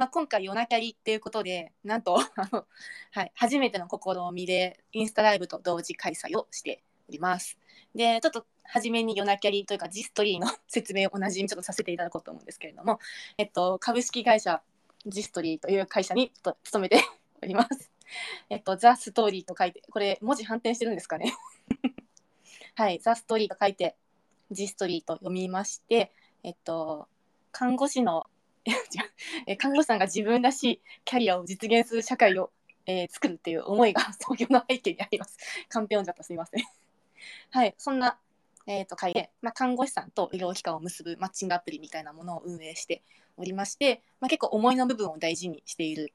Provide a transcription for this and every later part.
まあ、今回夜なキャリっていうことでなんと あの、はい、初めての試みでインスタライブと同時開催をしております。でちょっと初めに夜なキャリというかジストリーの説明を同じにちょっとさせていただこうと思うんですけれども、えっと、株式会社ジストリーという会社にと勤めて おります。えっと、ザ・ストーリーと書いて、これ文字反転してるんですかね？はい、ザ・ストーリーと書いて、ジストリーと読みまして、えっと、看護師の、え看護師さんが自分らしいキャリアを実現する社会を、えー作るっていう思いが 創業の背景にあります。カンペ読んじゃったすみません。はい、そんな、えー、と会で、まあ、看護師さんと医療機関を結ぶマッチングアプリみたいなものを運営しておりまして、まあ、結構思いの部分を大事にしている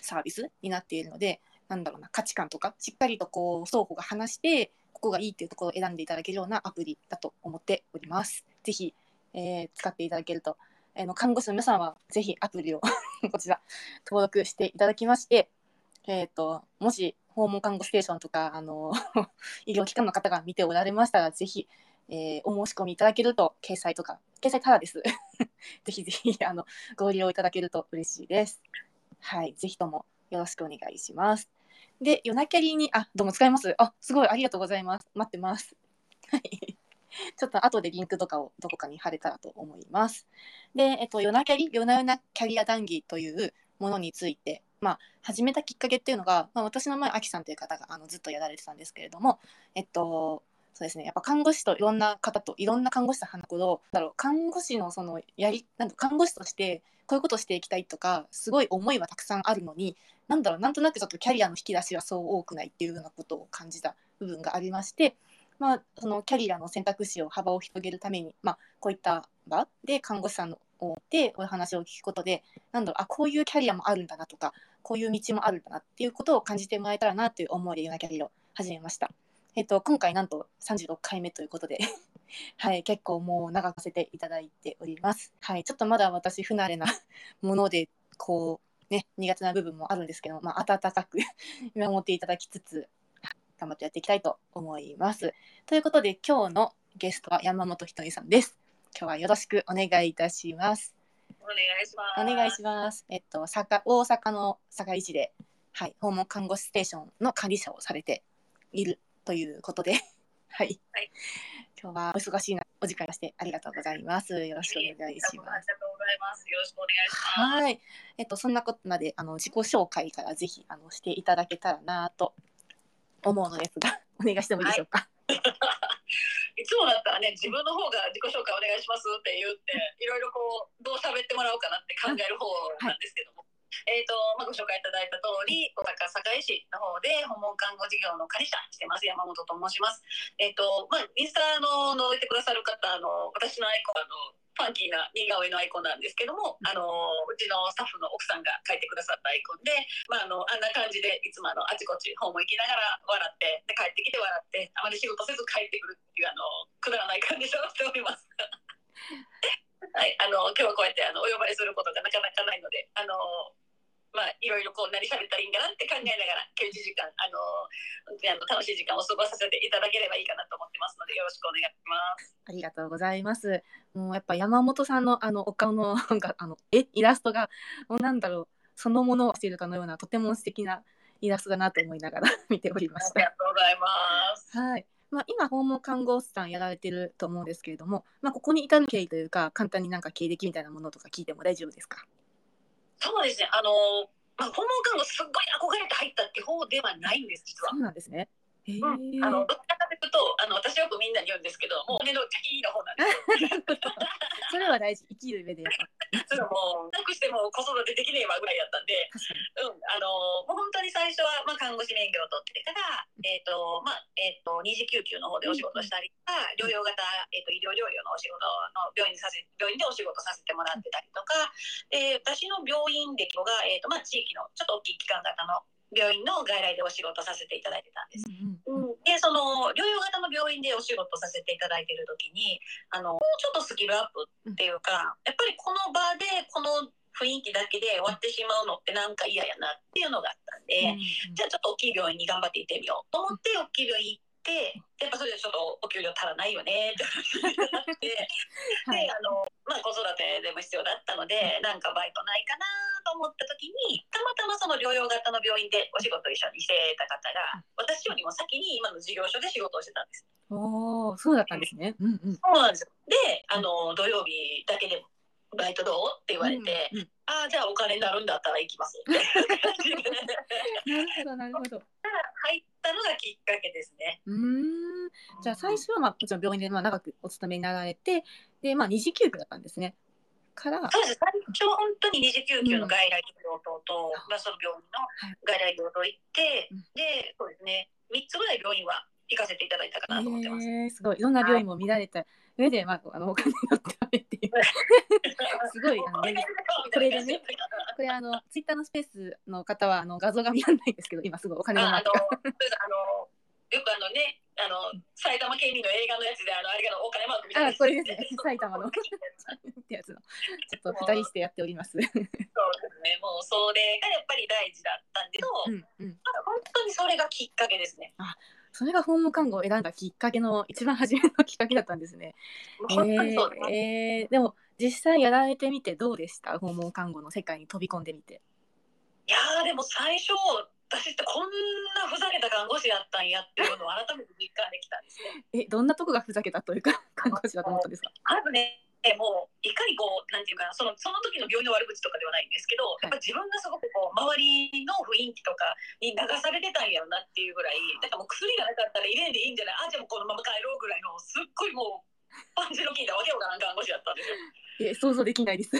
サービスになっているのでなんだろうな価値観とかしっかりとこう双方が話してここがいいっていうところを選んでいただけるようなアプリだと思っております。ぜひ、えー使っていただけると、あの看護師の皆さんはぜひアプリを こちら登録していただきまして、えー、ともし訪問看護ステーションとかあの 医療機関の方が見ておられましたらぜひ、えーお申し込みいただけると掲載とか掲載ただです。ぜひぜひあのご利用いただけると嬉しいです。はい、ぜひともよろしくお願いします。で、夜なキャリーに、あ、どうも使います。あ、すごい、ありがとうございます。待ってます。はい。ちょっと後でリンクとかをどこかに貼れたらと思います。で、えっと、夜なキャリ、夜な夜なキャリア談義というものについて、まあ、始めたきっかけっていうのが、まあ、私の前、アキさんという方があのずっとやられてたんですけれども、えっと、そうですね、やっぱ看護師といろんな方といろんな看護師さん話すことだろう看護師のそのやりなん看護師としてこういうことをしていきたいとかすごい思いはたくさんあるのになんだろうなんとなくちょっとキャリアの引き出しはそう多くないっていうようなことを感じた部分がありまして、まあ、そのキャリアの選択肢を幅を広げるために、まあ、こういった場で看護師さんを追ってお話を聞くことでなんだろうあこういうキャリアもあるんだなとかこういう道もあるんだなっていうことを感じてもらえたらなという思いでユナキャリアを始めました。えっと、今回なんと36回目ということで はい、結構もう長くさせていただいております。はい、ちょっとまだ私不慣れなもので、こう、ね、苦手な部分もあるんですけど、まあ、温かく 見守っていただきつつ、頑張ってやっていきたいと思います。ということで、今日のゲストは山本ひとみさんです。今日はよろしくお願いいたします。お願いします。お願いします。えっと、坂大阪の堺市で、はい、訪問看護師ステーションの管理者をされているということで、はい。はい今日はお忙しいなお時間をしてありがとうございます。よろしくお願いします。ありがとうございます。よろしくお願いします。はい。えっと、そんなことなで、あの、自己紹介からぜひ、あの、していただけたらなと思うのですが、お願いしてもいいでしょうか？いつもだったらね、自分の方が自己紹介お願いしますって言って、いろいろこう、どう喋ってもらおうかなって考える方なんですけども。えーとまあ、ご紹介いただいた通り、大阪堺市の方で訪問看護事業の管理者してます、山本と申します。えっ、と、まあ、インスタの覗いてくださる方、あの、私のアイコン、あの、ファンキーな似顔絵のアイコンなんですけども、あの、うちのスタッフの奥さんが描いてくださったアイコンで、まあ、あの、あんな感じで、いつもあの、あちこち訪問行きながら笑って、で、帰ってきて笑って、あまり仕事せず帰ってくるっていう、あの、くだらない感じでしております。はい、あの、今日はこうやって、あの、お呼ばれすることがなかなかないので、あの、まあ、いろいろこう何喋ったらいいんかなって考えながら、休日時間、あの、本当にあの楽しい時間を過ごさせていただければいいかなと思ってますので、よろしくお願いします。ありがとうございます。もうやっぱ山本さんのあのお顔のなんかあのえイラストがもうなんだろうそのものをしているかのようなとても素敵なイラストだなと思いながら 見ておりましありた。がとうございます。はい。まあ、今訪問看護師さんやられてると思うんですけれども、まあ、ここに至る経緯というか簡単になんか経歴みたいなものとか聞いても大丈夫ですか？そうですね、あの、まあ、訪問看護すっごい憧れて入ったって方ではないんです、実はそ。うなんですね。うん、あのどっちかというとあの私よくみんなに言うんですけどもう骨のチャキーの方なんですよ。それは大事。生きる上で。それもうなくしても子育てできねえわぐらいやったんで。うん、あのもう本当に最初は、まあ、看護師免許を取ってから、えーとまあえー、と二次救急の方でお仕事したりとか、療養型、えー、と医療療養のお仕事の病院にさせ病院でお仕事させてもらってたりとか、で私の病院歴が、えーとまあ、地域のちょっと大きい機関型の病院の外来でお仕事させていただいてたんです。うんうんでその療養型の病院でお仕事させていただいている時にあのもうちょっとスキルアップっていうかやっぱりこの場でこの雰囲気だけで終わってしまうのってなんか嫌やなっていうのがあったんで、じゃあちょっと大きい病院に頑張って行ってみようと思って大きい病院行ってやっぱそれでちょっとお給料足らないよねって話になって。はいであのまあ、子育てでも必要だったのでなんかバイトないかな思った時にたまたまその療養型の病院でお仕事を一緒にしてた方が私よりも先に今の事業所で仕事をしてたんです。おお、そうだったんですね。うんうん。そうなんですよであの土曜日だけでバイトどう？って言われて、うんうんああじゃあお金になるんだったら行きますっていう感じでなるほど、なるほど。入ったのがきっかけですね。うーん。じゃあ最初はまあもちろん病院でまあ長くお勤めになられて、でまあ二次休業だったんですね。から、そうです最初本当に二次救急の外来病棟と、まあ、その病院の外来病棟行って、うんでそうですね3つぐらい病院は行かせていただいたかなと思ってます。えー、すごいいろんな病院も見られた上でまああのお金のためっていう。すごいあのねこれでねこれあのツイッターのスペースの方はあの画像が見られないんですけど、今すごいお金のああのよくあのねあの埼玉県民の映画のやつであのあれがのお金マークみたいなあ、これですね。埼玉のってやつの。ちょっと二人してやっております。そうですねもうそれがやっぱり大事だったんでけど、うんうん。本当にそれがきっかけですね。それが訪問看護を選んだきっかけの一番初めのきっかけだったんですね。えーえーでも実際やられてみてどうでした？訪問看護の世界に飛び込んでみて。いやーでも最初私ってこんなふざけた看護師だったんやっていうのを改めて実感できたんですね。え、どんなとこがふざけたというか看護師だと思ったんですか？まずねもういかにこうなんていうかなそのその時の病院の悪口とかではないんですけど、やっぱ自分がすごくこう周りの雰囲気とかに流されてたんやろなっていうぐらいだからもう薬がなかったら入れんでいいんじゃないあじゃあもうこのまま帰ろうぐらいのすっごいもうパンチの効いたわけわからん看護師だったんですよ。え、想像できないです。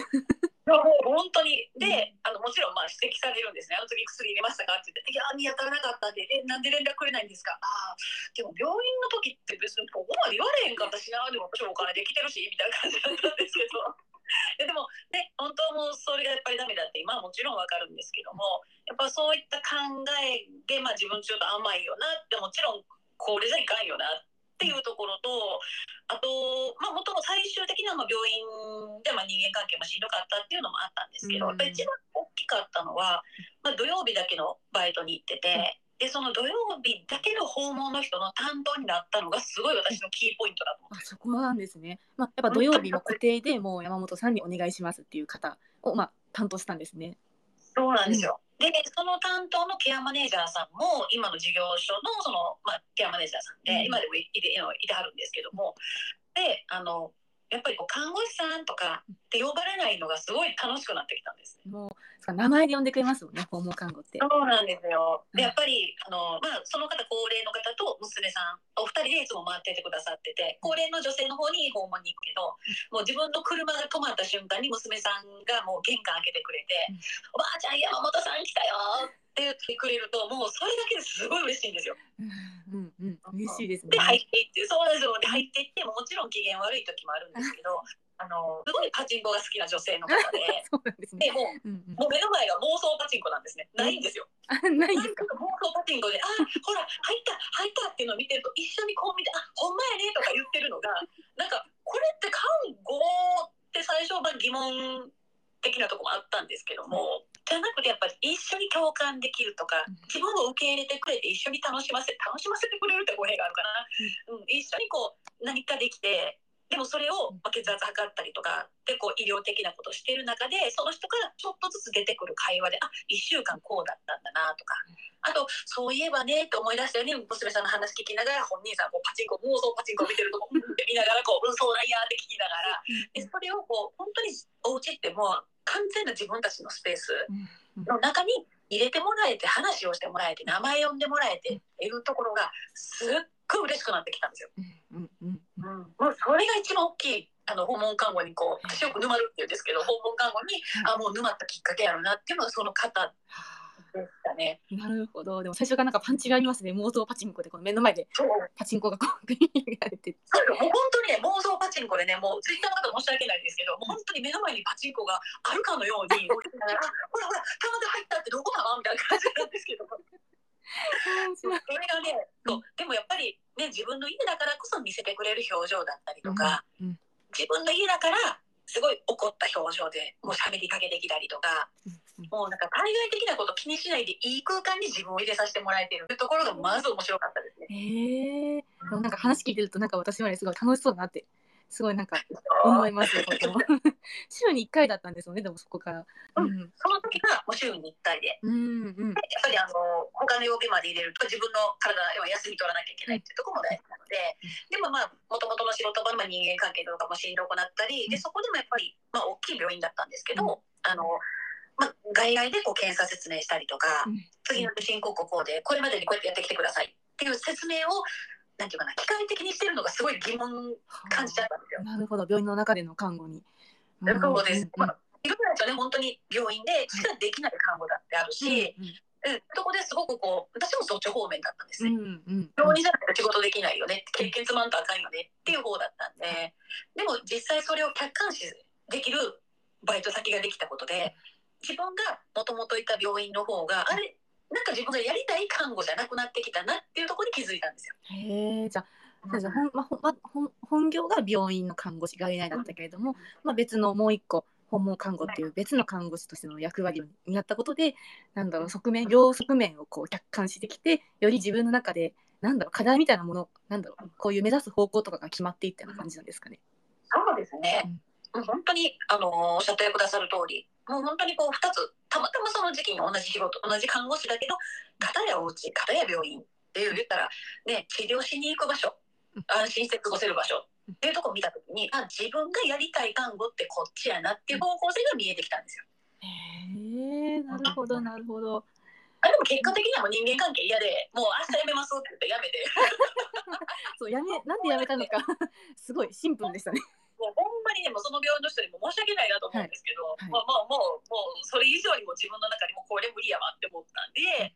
いやもう本当に。で、あのもちろんまあ指摘されるんですね「あの時薬入れましたか?」って言って「いや見当たらなかったんでえなんで連絡くれないんですか?」ああでも病院の時って別にここまで言われへんかったしなでも私もお金できてるしみたいな感じだったんですけど。ででもね本当はもうそれがやっぱりダメだって今はもちろんわかるんですけどもやっぱそういった考えで、まあ、自分ちょっと甘いよなってもちろんこれじゃいかんよなっていうところとあと、まあ、もとも最終的にはまあ病院でまあ人間関係もしんどかったっていうのもあったんですけど、うんやっぱり一番大きかったのは、まあ、土曜日だけのバイトに行ってて。でその土曜日だけの訪問の人の担当になったのがすごい私のキーポイントだと思あ、そこなんですね。まあ、やっぱ土曜日も固定でもう山本さんにお願いしますっていう方をまあ担当したんですね。そうなんですよ。で、その担当のケアマネージャーさんも、今の事業所の、その、まあ、ケアマネージャーさんで、うん今でもいいていてはるんですけども。で、あの、やっぱりこう看護師さんとかって呼ばれないのがすごい楽しくなってきたんです。もう名前で呼んでくれますもんね 訪問看護って。そうなんですよ。うんで、やっぱり、あの、まあ、その方、高齢の方と娘さん、お二人でいつも回っててくださってて、高齢の女性の方に訪問に行くけど、もう自分の車が止まった瞬間に娘さんがもう玄関開けてくれて、うんおばあちゃん、山本さん来たよって言ってくれると、もうそれだけですごい嬉しいんですよ。うんうん嬉しいですねで、。入っていって、そうですよ。で、入っていっても、もちろん機嫌悪い時もあるんですけど、あの、すごいパチンコが好きな女性の方で、そうなんですね。で、もう、うんうんもう目の前が妄想パチンコなんですね。ないんですよ。あないですか？なんか妄想パチンコで、あ、ほら、入った、入ったっていうのを見てると、一緒にこう見て、あ、ほんまやねとか言ってるのが、なんか、これって看護って最初は疑問的なところもあったんですけども、じゃなくてやっぱり一緒に共感できるとかうん、自分を受け入れてくれて一緒に楽しませ、楽しませてくれるって語弊があるかな。うん、一緒にこう、何かできて、でもそれをまあ血圧測ったりとかでこう医療的なことをしてる中でその人からちょっとずつ出てくる会話であ1週間こうだったんだなとか。あとそういえばねって思い出したように娘さんの話聞きながら本人さんこうパチンコ妄想パチンコ見てるとこうんって見ながらこううんそうなんやって聞きながら。でそれをこう本当にお家ってもう完全な自分たちのスペースうん。の中に入れてもらえて話をしてもらえて名前呼んでもらえてっていうところがすっごい嬉しくなってきたんですよ。うんうんうんうん、もうそれが一番大きいあの訪問看護にこう私よく沼るっていうんですけど訪問看護にあもう沼ったきっかけやろなっていうのがその方でしたね。なるほど。でも最初からなんかパンチがありますね。妄想パチンコでこの目の前でパチンコがこう繰り広げられて。そうもう本当にね妄想パチンコでねもうツイッターの方申し訳ないんですけどもう本当に目の前にパチンコがあるかのようにほらほら玉で入ったってどこなのみたいな感じなんですけど。それがね、そうでもやっぱりね自分の家だからこそ見せてくれる表情だったりとか、うんうん自分の家だからすごい怒った表情でもう喋りかけてきたりとかうんもうなんか対外的なこと気にしないでいい空間に自分を入れさせてもらえてるってところがまず面白かったですね。へえ。でもなんか話聞いてるとなんか私はねすごい楽しそうだなってすごいなんか思いますよ と週に1回だったんですよねでもそこから。うん。その時がもう週に1回で。うんうん。やっぱりあの他の曜日まで入れると自分の体は休み取らなきゃいけないっていうところも大事なので、でもまあもともとの仕事場の人間関係とかもしんどくなったりでそこでもやっぱり、まあ、大きい病院だったんですけど、あのまあ、外来でこう検査説明したりとか、うん。次の受診項こうでこれまでにこうやってやってきてくださいっていう説明をなんていうかな機械的にしてるのがすごい疑問感じちゃったんですよ。なるほど病院の中での看護に。そうです、んまあいろんなですよね本当に病院でしかできない看護だってあるし、うんうん、そこですごくこう私もそっち方面だったんですね。うんうんうん。病院じゃないと仕事できないよね。経験積まんとあかんよねっていう方だったんで。でも実際それを客観視できるバイト先ができたことで自分がもともといた病院の方があれなんか自分がやりたい看護じゃなくなってきたなっていうところに気づいたんですよ。へえじゃあそうですねほんまほ本本業が病院の看護師外来だったけれども、まあ、別のもう一個訪問看護っていう別の看護師としての役割を担ったことでなんだろう側面両側面をこう客観視できてより自分の中でなんだろう課題みたいなものなんだろうこういう目指す方向とかが決まっていったような感じなんですかね。そうですね。もう本当にあのおっしゃってくださる通り、もう本当にこう二つたまたまその時期に同じ仕事同じ看護師だけど片やお家片や病院っていう言ったらね治療しに行く場所うん安心して過ごせる場所っていうところを見た時にあ自分がやりたい看護ってこっちやなっていう方向性が見えてきたんですよ。へえなるほどなるほど。あでも結果的にはもう人間関係嫌でもう明日辞めますって言って辞めて そうやめなんでやめたのか すごいシンプルでしたね。まにねもうその病院の人にも申し訳ないなと思うんですけど、はいはいまあまあもうもうそれ以上にも自分の中にもこれ無理やわって思ったんで、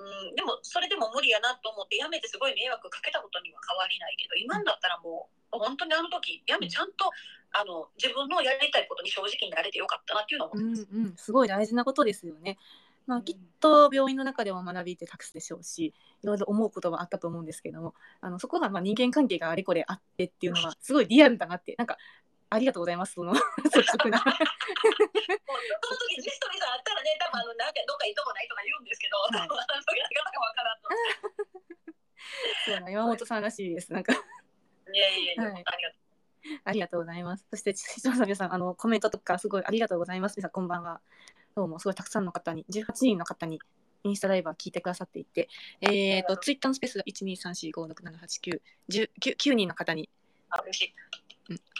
うん、でもそれでも無理やなと思って辞めてすごい迷惑かけたことには変わりないけど今だったらもう本当にあの時辞めちゃんとあの自分のやりたいことに正直になれてよかったなっていうのは思うんってます。うんすごい大事なことですよね。まあ、きっと病院の中でも学びってたくすでしょうしいろいろ思うことはあったと思うんですけどもあのそこがまあ人間関係があれこれあってっていうのはすごいリアルだなってなんかありがとうございますその 率直な。その時ジストリーさんあったらね多分あのなんかどっかいいとこないとか言うんですけど、はいあの時なかなかわからんと。そうだな山本さんらしいですなんかいやいやいや、はいありがとう。ありがとうございます。そして視聴者の皆さんあのコメントとかすごいありがとうございます。皆さんこんばんは。どうもすごいたくさんの方に18人の方にインスタライブは聞いてくださっていて、えっ、とツイッターのスペースが123456789 10 9, 9人の方にあ嬉しい。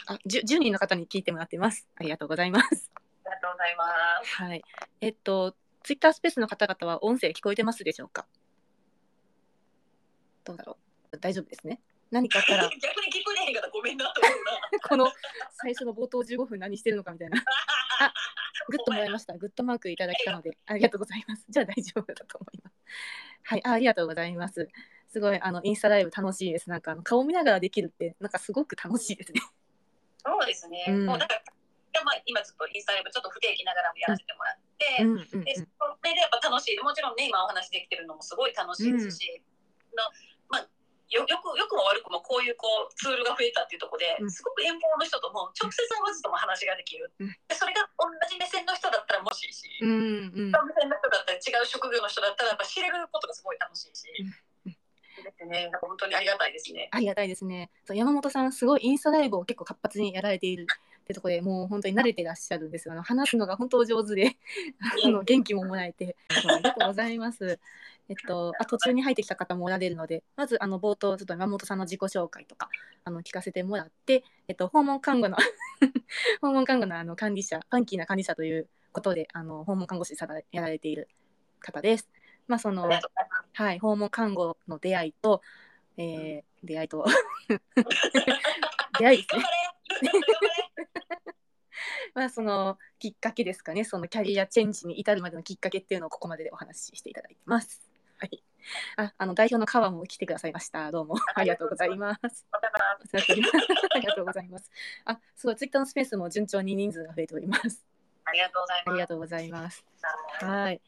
あ 10, 10人の方に聞いてもらってます。ありがとうございます。ありがとうございます。はい。えっとツイッタースペースの方々は音声聞こえてますでしょうか？どうだろう？大丈夫ですね。何かあったら 逆に聞こえへんかったらごめんなと思うな。この最初の冒頭15分何してるのかみたいな。グッドもらいました。グッドマークいただけたので、ありがとうございます。じゃあ大丈夫だと思います。はい、あありがとうございます。すごい、あの、インスタライブ楽しいです。なんか、あの顔見ながらできるって、なんかすごく楽しいですね。そうですね。うんもうなんか、まあ、今ちょっとインスタライブちょっと不定期ながらもやらせてもらって、うんうんうんでそれでやっぱ楽しい。もちろんね、今お話できてるのもすごい楽しいですし、のまあ、よよくよくも悪くもこういうこうツールが増えたっていうところで、うん。すごく遠方の人とも直接会わずとも話ができる、うん。でそれが同じ目線の人だったらもしいし、うんうん。違う目線の人だったり違う職業の人だったらやっぱ知れることがすごい楽しいし、うんですね、なんか本当にありがたいですね。ありがたいですね。そう山本さん、すごいインスタライブを結構活発にやられているってところでもう本当に慣れてらっしゃるんですよ。あの話すのが本当お上手で、あの元気ももらえて、ありがとうございます。えっと、あ途中に入ってきた方もおられるので、まずあの冒頭、ちょっと山本さんの自己紹介とかあの聞かせてもらって、えっと、訪問看護の 訪問看護のあの管理者、ファンキーな管理者ということで、あの訪問看護師さらやられている方です。まあ、その。はい、訪問看護の出会いと、えー出会いと出会いですね。まあそのきっかけですかね、そのキャリアチェンジに至るまでのきっかけっていうのをここまででお話ししていただいてます。はい。あ、あの代表の川も来てくださいました。どうもありがとうございます。ありがとうございます。あ、すごいツイッターのスペースも順調に人数が増えております。ありがとうございます。ありがとうございます。はい。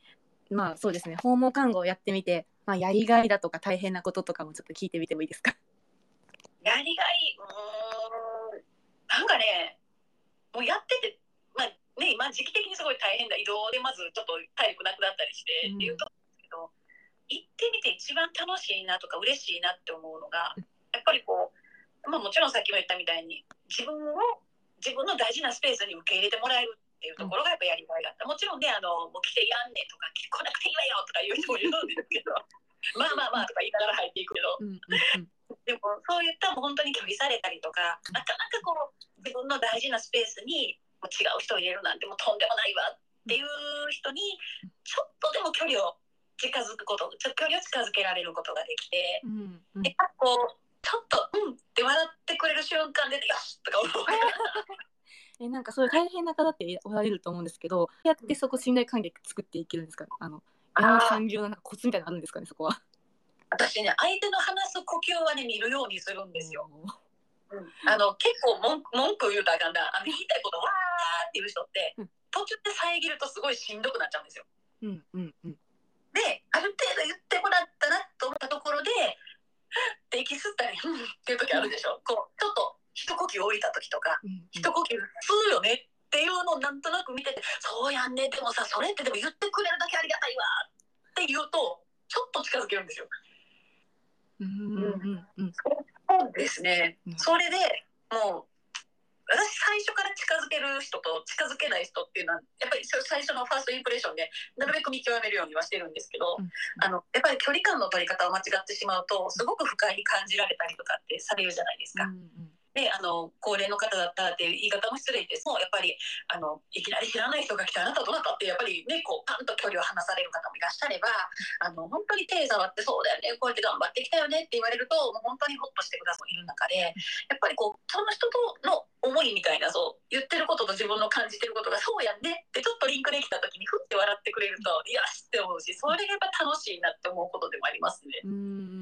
まあそうですね、訪問看護をやってみて、まあやりがいだとか大変なこととかもちょっと聞いてみてもいいですか？やりがい、うーん、なんかね、もうやってて、まあね、今時期的にすごい大変だ、移動でまずちょっと体力なくなったりして、うんっていうと行ってみて一番楽しいなとか嬉しいなって思うのが、やっぱりこう、まあもちろんさっきも言ったみたいに、自分を自分の大事なスペースに受け入れてもらえるっていうところがやっぱやりがいがあった、もちろんねあのもう来てやんねんとか来なくていいわよとか言う人もいるんですけど まあまあまあとか言いながら入っていくけど、うんうんうん。でもそういったもう本当に距離されたりとかなかなかこう自分の大事なスペースに違う人を入れるなんてもうとんでもないわっていう人にちょっとでも距離を近づくことちょ距離を近づけられることができて。うんうんでこうちょっと「うん」って笑ってくれる瞬間で「よし!」とか思う えなんかそういう大変な方っておられると思うんですけどどうやってそこ信頼関係作っていけるんですか？あの山産業のなんかコツみたいなのあるんですかねそこは？私ね相手の話す呼吸はね見るようにするんですよ。あの結構文句文句言うたらあかんだあの言いたいことわーって言う人ってうん途中で遮るとすごいしんどくなっちゃうんですよ。うんうんうんである程度言ってもらったなと思ったところで「って息吸ったり「ふん」っていう時あるでしょ。こうちょっと一呼吸置いた時とかうん一呼吸吸うよねっていうのをなんとなく見てて「そうやんねでもさそれってでも言ってくれるだけありがたいわ」って言うとちょっと近づけるんですよ。うんうんうんうんそうですねうん。それでもう私最初から近づける人と近づけない人っていうのはやっぱり最初のファーストインプレッションでなるべく見極めるようにはしてるんですけど、うんあのやっぱり距離感の取り方を間違ってしまうとすごく不快に感じられたりとかってされるじゃないですか。うんであの高齢の方だったらっていう言い方も失礼ですもやっぱりあのいきなり知らない人が来てあなたどなたってやっぱりねこうパンと距離を離される方もいらっしゃればあの本当に手触ってそうだよねこうやって頑張ってきたよねって言われるともう本当にホッとしてくださいる中でやっぱりこうその人との思いみたいなそう言ってることと自分の感じてることがそうやんねってちょっとリンクできた時にふって笑ってくれるといやしって思うしそれがやっぱ楽しいなって思うことでもありますね。うんう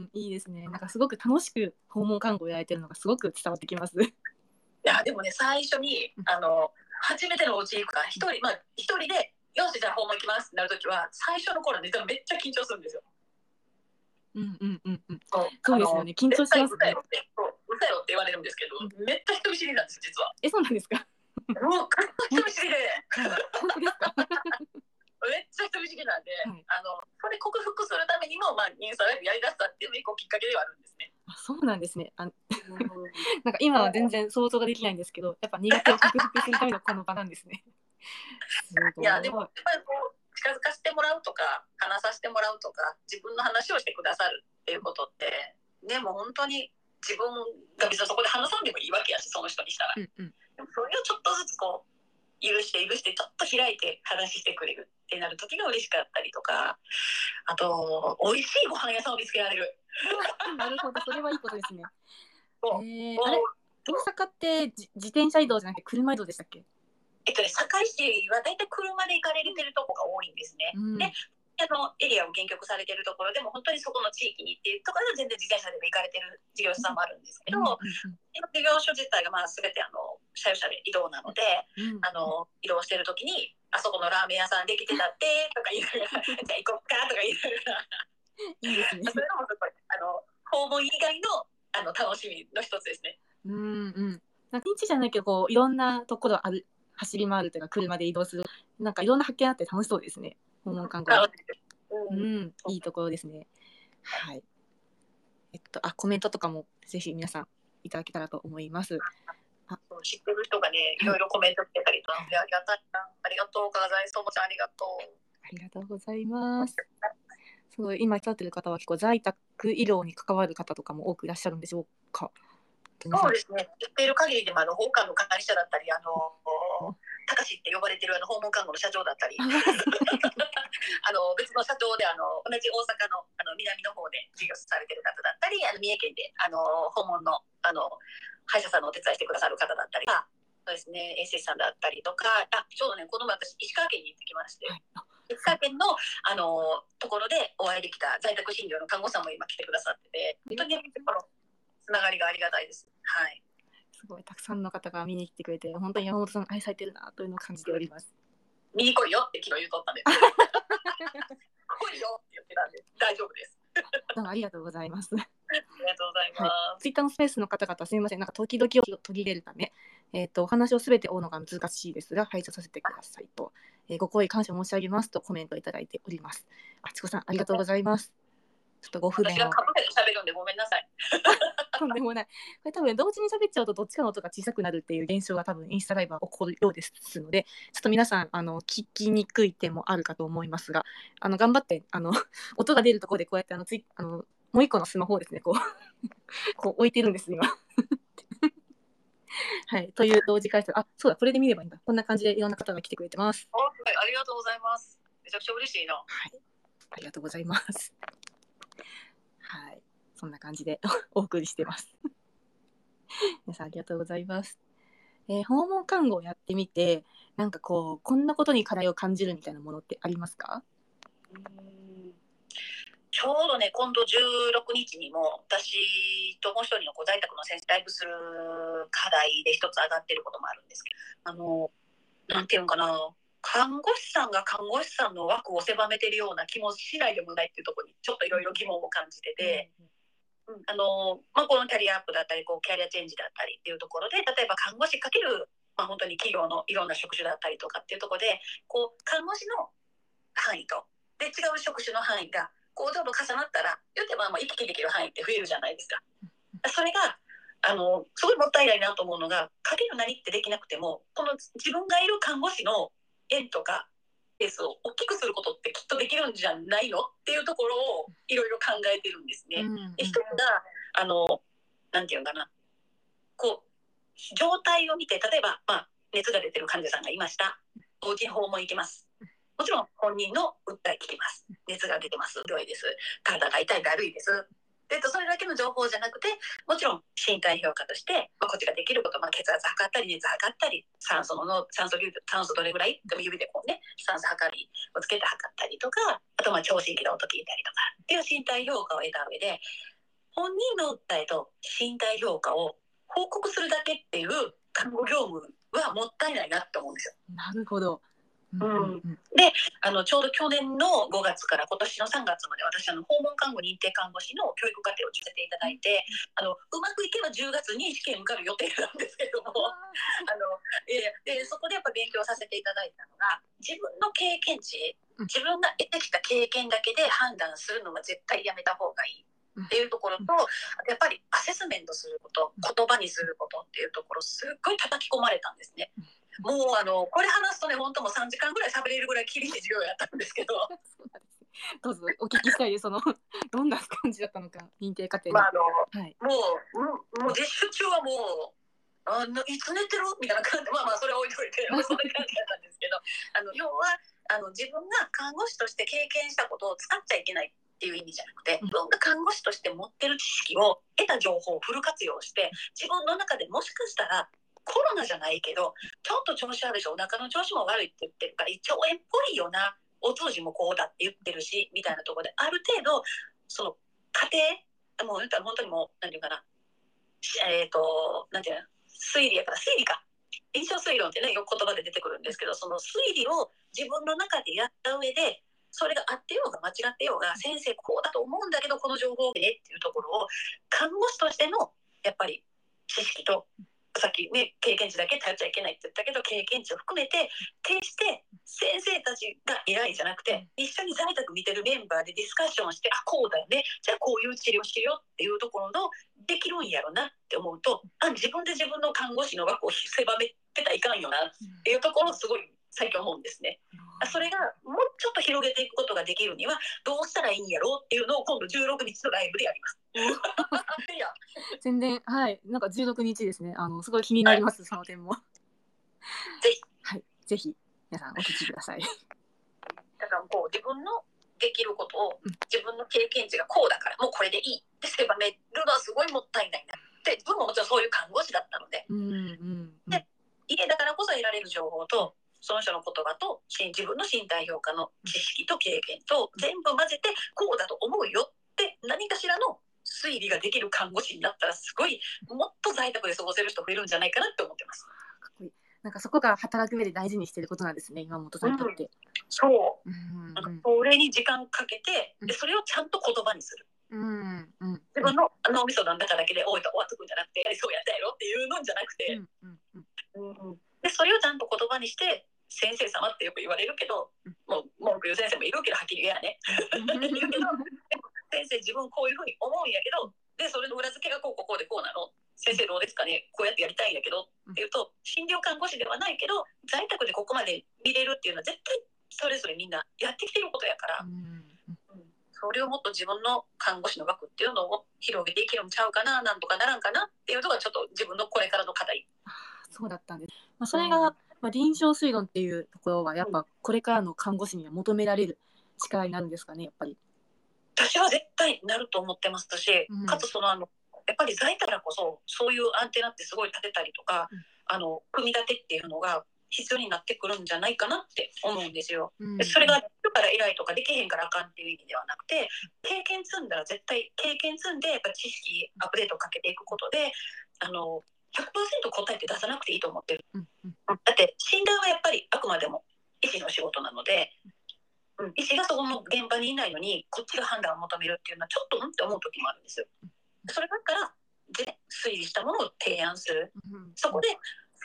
んいいですねなんかすごく楽しく訪問看護をやられてるのがすごく伝わってきます。いやでもね最初にあの初めてのお家行くから一人まあ一人でよしじゃあ訪問行きますってなる時は最初の頃実はめっちゃ緊張するんですよ。うんうんうんうんそうそうですよね緊張しますねうさよって言われるんですけど、めっちゃ人見知りなんです実は。えそうなんですか？もう人見知りで。めっちゃ人見知りなんで、はいあのそれ克服するためにもまあインスタライブやりだしたっていうのが一個きっかけではあるんですね。あそうなんですね。あ なんか今は全然想像ができないんですけど、やっぱ苦手を克服するためのこの場なんですね。いやでもやっぱりこう近づかせてもらうとか話させてもらうとか自分の話をしてくださるっていうことってでも本当に自分が別にそこで話さんでもいいわけやしその人にしたらうんうんでもそれをちょっとずつこう許して許してちょっと開いて話してくれるってなる時が嬉しかったりとかあと美味しいご飯屋さんを見つけられる。なるほど、それはいいことですね。そうえー、あれ？大阪ってじ自転車移動じゃなくて車移動でしたっけ？えっとね、堺市は大体車で行かれてるとこが多いんですね。うんであのエリアを限局されてるところでも本当にそこの地域にっていうところで全然自転車でも行かれてる事業者さんもあるんですけど、うん今事業所自体がまあ全てあの車用車で移動なので、うんうんあの移動してる時にあそこのラーメン屋さんできてたってとか言いながら じゃあ行こっかとか言いながらいいですね。それもすごい訪問以外のあの楽しみの一つですね。うんうん。なんかピンチじゃないけどこういろんなところある走り回るというか車で移動するなんかいろんな発見あって楽しそうですね。訪問観光。楽しいですううんん、いいところですね。はい。えっとあコメントとかもぜひ皆さんいただけたらと思います。知ってる人がねいろいろコメントくれたりとか、でありがたいなありがとう川添ともちゃんありがとう。ありがとうございます。すごい今使ってる方は結構在宅医療に関わる方とかも多くいらっしゃるんでしょうか？そうですね。知っている限りでもあの訪韓の管理者だったり、あの高志って呼ばれてるあの訪問看護の社長だったり、あ の別の社長であの同じ大阪のあの南の方で事業されてる方だったり、あの三重県であの訪問のあの歯医者さんのお手伝いしてくださる方だったり、あそうですね、衛生士さんだったりとか、あちょうどね、この前私石川県に行ってきまして。はいあ石川県のあのところでお会いできた在宅診療の看護師さんも今来てくださってて、本当にこのつながりがありがたいです。はい。すごいたくさんの方が見に来てくれて本当に山本さん愛されてるなというのを感じております。見に来いよって昨日言うとったんで。来いよって言ってたんで大丈夫です。どうもありがとうございます。ありがとうございます。ツイッターのスペースの方々すみませんなんか時々を途切れるため、えっ、とお話をすべて追うのが難しいですが配置させてくださいと、えーご好意感謝申し上げますとコメントいただいております。あちこさんありがとうございます。ちょっとご不便を私がかぶせて喋るんでごめんなさい。とんでもない。これ多分同時に喋っちゃうとどっちかの音が小さくなるっていう現象が多分インスタライブは起こるようですので、ちょっと皆さんあの聞きにくい点もあるかと思いますが、あの頑張ってあの音が出るところでこうやってあのツイあのもう一個のスマホをですねこう こう置いてるんです今。はい、という同時開催あそうだこれで見ればいいんだこんな感じでいろんな方が来てくれてます。はい、ありがとうございます。めちゃくちゃ嬉しいな。はい、ありがとうございます。はい、そんな感じで お送りしてます。皆さんありがとうございます。えー訪問看護をやってみて、なんかこうこんなことに課題を感じるみたいなものってありますか？ちょうどね、今度16日にも、私ともう一人のこう在宅の先生、ライブする課題で一つ上がってることもあるんですけど、あの、なんていうんかな、看護師さんが看護師さんの枠を狭めてるような気もしないでもないっていうところに、ちょっといろいろ疑問を感じてて、うん。あのまあ、このキャリアアップだったりこうキャリアチェンジだったりっていうところで例えば看護師かける、まあ、本当に企業のいろんな職種だったりとかっていうところでこう看護師の範囲とで違う職種の範囲がこうちょっと重なったら言ってまあまあ行き来できる範囲って増えるじゃないですか。それがあのすごいもったいないなと思うのがかける何ってできなくてもこの自分がいる看護師の縁とかケースを大きくすることってきっとできるんじゃないの？っていうところをいろいろ考えてるんですね。うんで一つがあのなんていうのかな。こう状態を見て例えば、まあ、熱が出てる患者さんがいました。お家に訪問行きますもちろん本人の訴え聞きます熱が出てます病いです体が痛いだるいですでそれだけの情報じゃなくてもちろん身体評価として、まあ、こっちができること、まあ、血圧測ったり熱測ったり酸素の酸素流酸素どれぐらいでも指でこうね酸素測りをつけて測ったりとかあとまあ聴診器で音聞いたりとかっていう身体評価を得た上で本人の訴えと身体評価を報告するだけっていう看護業務はもったいないなって思うんですよ。なるほど。うんうんあのちょうど去年の5月から今年の3月まで私あの訪問看護認定看護師の教育課程をさせていただいてあのうまくいけば10月に試験受かる予定なんですけども。あ。のいやいやでそこでやっぱ勉強させていただいたのが自分の経験値うん。自分が得てきた経験だけで判断するのは絶対やめた方がいいっていうところとやっぱりアセスメントすること言葉にすることっていうところすっごい叩き込まれたんですね。もうあのこれ話すとね本当もう3時間ぐらい喋れるぐらい厳しい授業やったんですけど。どうぞお聞きしたいです。その どんな感じだったのか認定過程の。まああのはい。もう、うんもう実習中はもう、あのいつ寝てる？みたいな感じで、まあまあ、それは置いといて、まあそんな感じだったんですけど、あの要はあの、自分が看護師として経験したことを使っちゃいけないっていう意味じゃなくて、うん自分が看護師として持ってる知識を得た情報をフル活用して、自分の中でもしかしたら、コロナじゃないけど、ちょっと調子悪いし、お腹の調子も悪いって言ってるから、胃腸炎っぽいよな、お通じもこうだって言ってるし、みたいなところで、ある程度、その、家庭、もう言ったら本当にもう、なんていうかな、えっ、と、なんていうの、推理やから、推理か。印象推論ってね、よく言葉で出てくるんですけど、その推理を自分の中でやった上で、それが合ってようが間違ってようが、先生こうだと思うんだけど、この情報でっていうところを、看護師としての、やっぱり、知識と、さっきね、経験値だけ頼っちゃいけないって言ったけど、経験値を含めて、決して先生たちが偉いじゃなくて、一緒に在宅見てるメンバーでディスカッションして、あ、こうだよね、じゃあこういう治療しようっていうところの、できるんやろなって思うと、あ、自分で自分の看護師の枠を狭めてたらいかんよなっていうところをすごい最近思うんですね。あそれがもうちょっと広げていくことができるにはどうしたらいいんやろうっていうのを今度16日のライブでやります。いや全然はいなんか16日ですね。あのすごい気になります、その点も。ぜひはいぜひ皆さんお聞きください。だからこう自分のできることをうん自分の経験値がこうだからもうこれでいいって狭めるのはすごいもったいないなって自分ももちろんそういう看護師だったのでうんうんうん。で家だからこそ得られる情報とその人の言葉とし自分の身体評価の知識と経験と全部混ぜてこうだと思うよって何かしらの推理ができる看護師になったらすごいもっと在宅で過ごせる人増えるんじゃないかなって思ってます。かっこいい。なんかそこが働く上で大事にしてることなんですね。今本さんにとって。そううんなんかそれに時間かけてでそれをちゃんと言葉にする。うんうん自分の脳みそなんだかだけで「おいと終わっとくんじゃなくてやりそうやったやろ」っていうのじゃなくて、うんうんうんでそれをちゃんと言葉にして「先生様」ってよく言われるけどもう文句言う先生もいるけどはっきり言えやね。言うけど先生自分こういうふうに思うんやけどでそれの裏付けがこうこうこうでこうなの。先生どうですかね？こうやってやりたいんだけど。っていうと診療看護師ではないけど在宅でここまで見れるっていうのは絶対それぞれみんなやってきてることやから、うん。それをもっと自分の看護師の枠っていうのを広げていけるんちゃうかななんとかならんかなっていうのがちょっと自分のこれからの課題。そうだったんです。まあ、それが、まあ、臨床推論っていうところはやっぱこれからの看護師には求められる力になるんですかねやっぱり。私は絶対なると思ってますし、うんかつそのあのやっぱり在からこそそういうアンテナってすごい立てたりとか、うんあの組み立てっていうのが必要になってくるんじゃないかなって思うんですよ。うんでそれができるから偉いとかできへんからあかんっていう意味ではなくて経験積んだら絶対経験積んでやっぱ知識アップデートをかけていくことであの100%答えて出さなくていいと思ってる。うんうんだって診断はやっぱりあくまでも医師の仕事なので、うん、医師がそこの現場にいないのにこっちが判断を求めるっていうのはちょっとうんって思う時もあるんですよ。それだからで推理したものを提案するうんそこで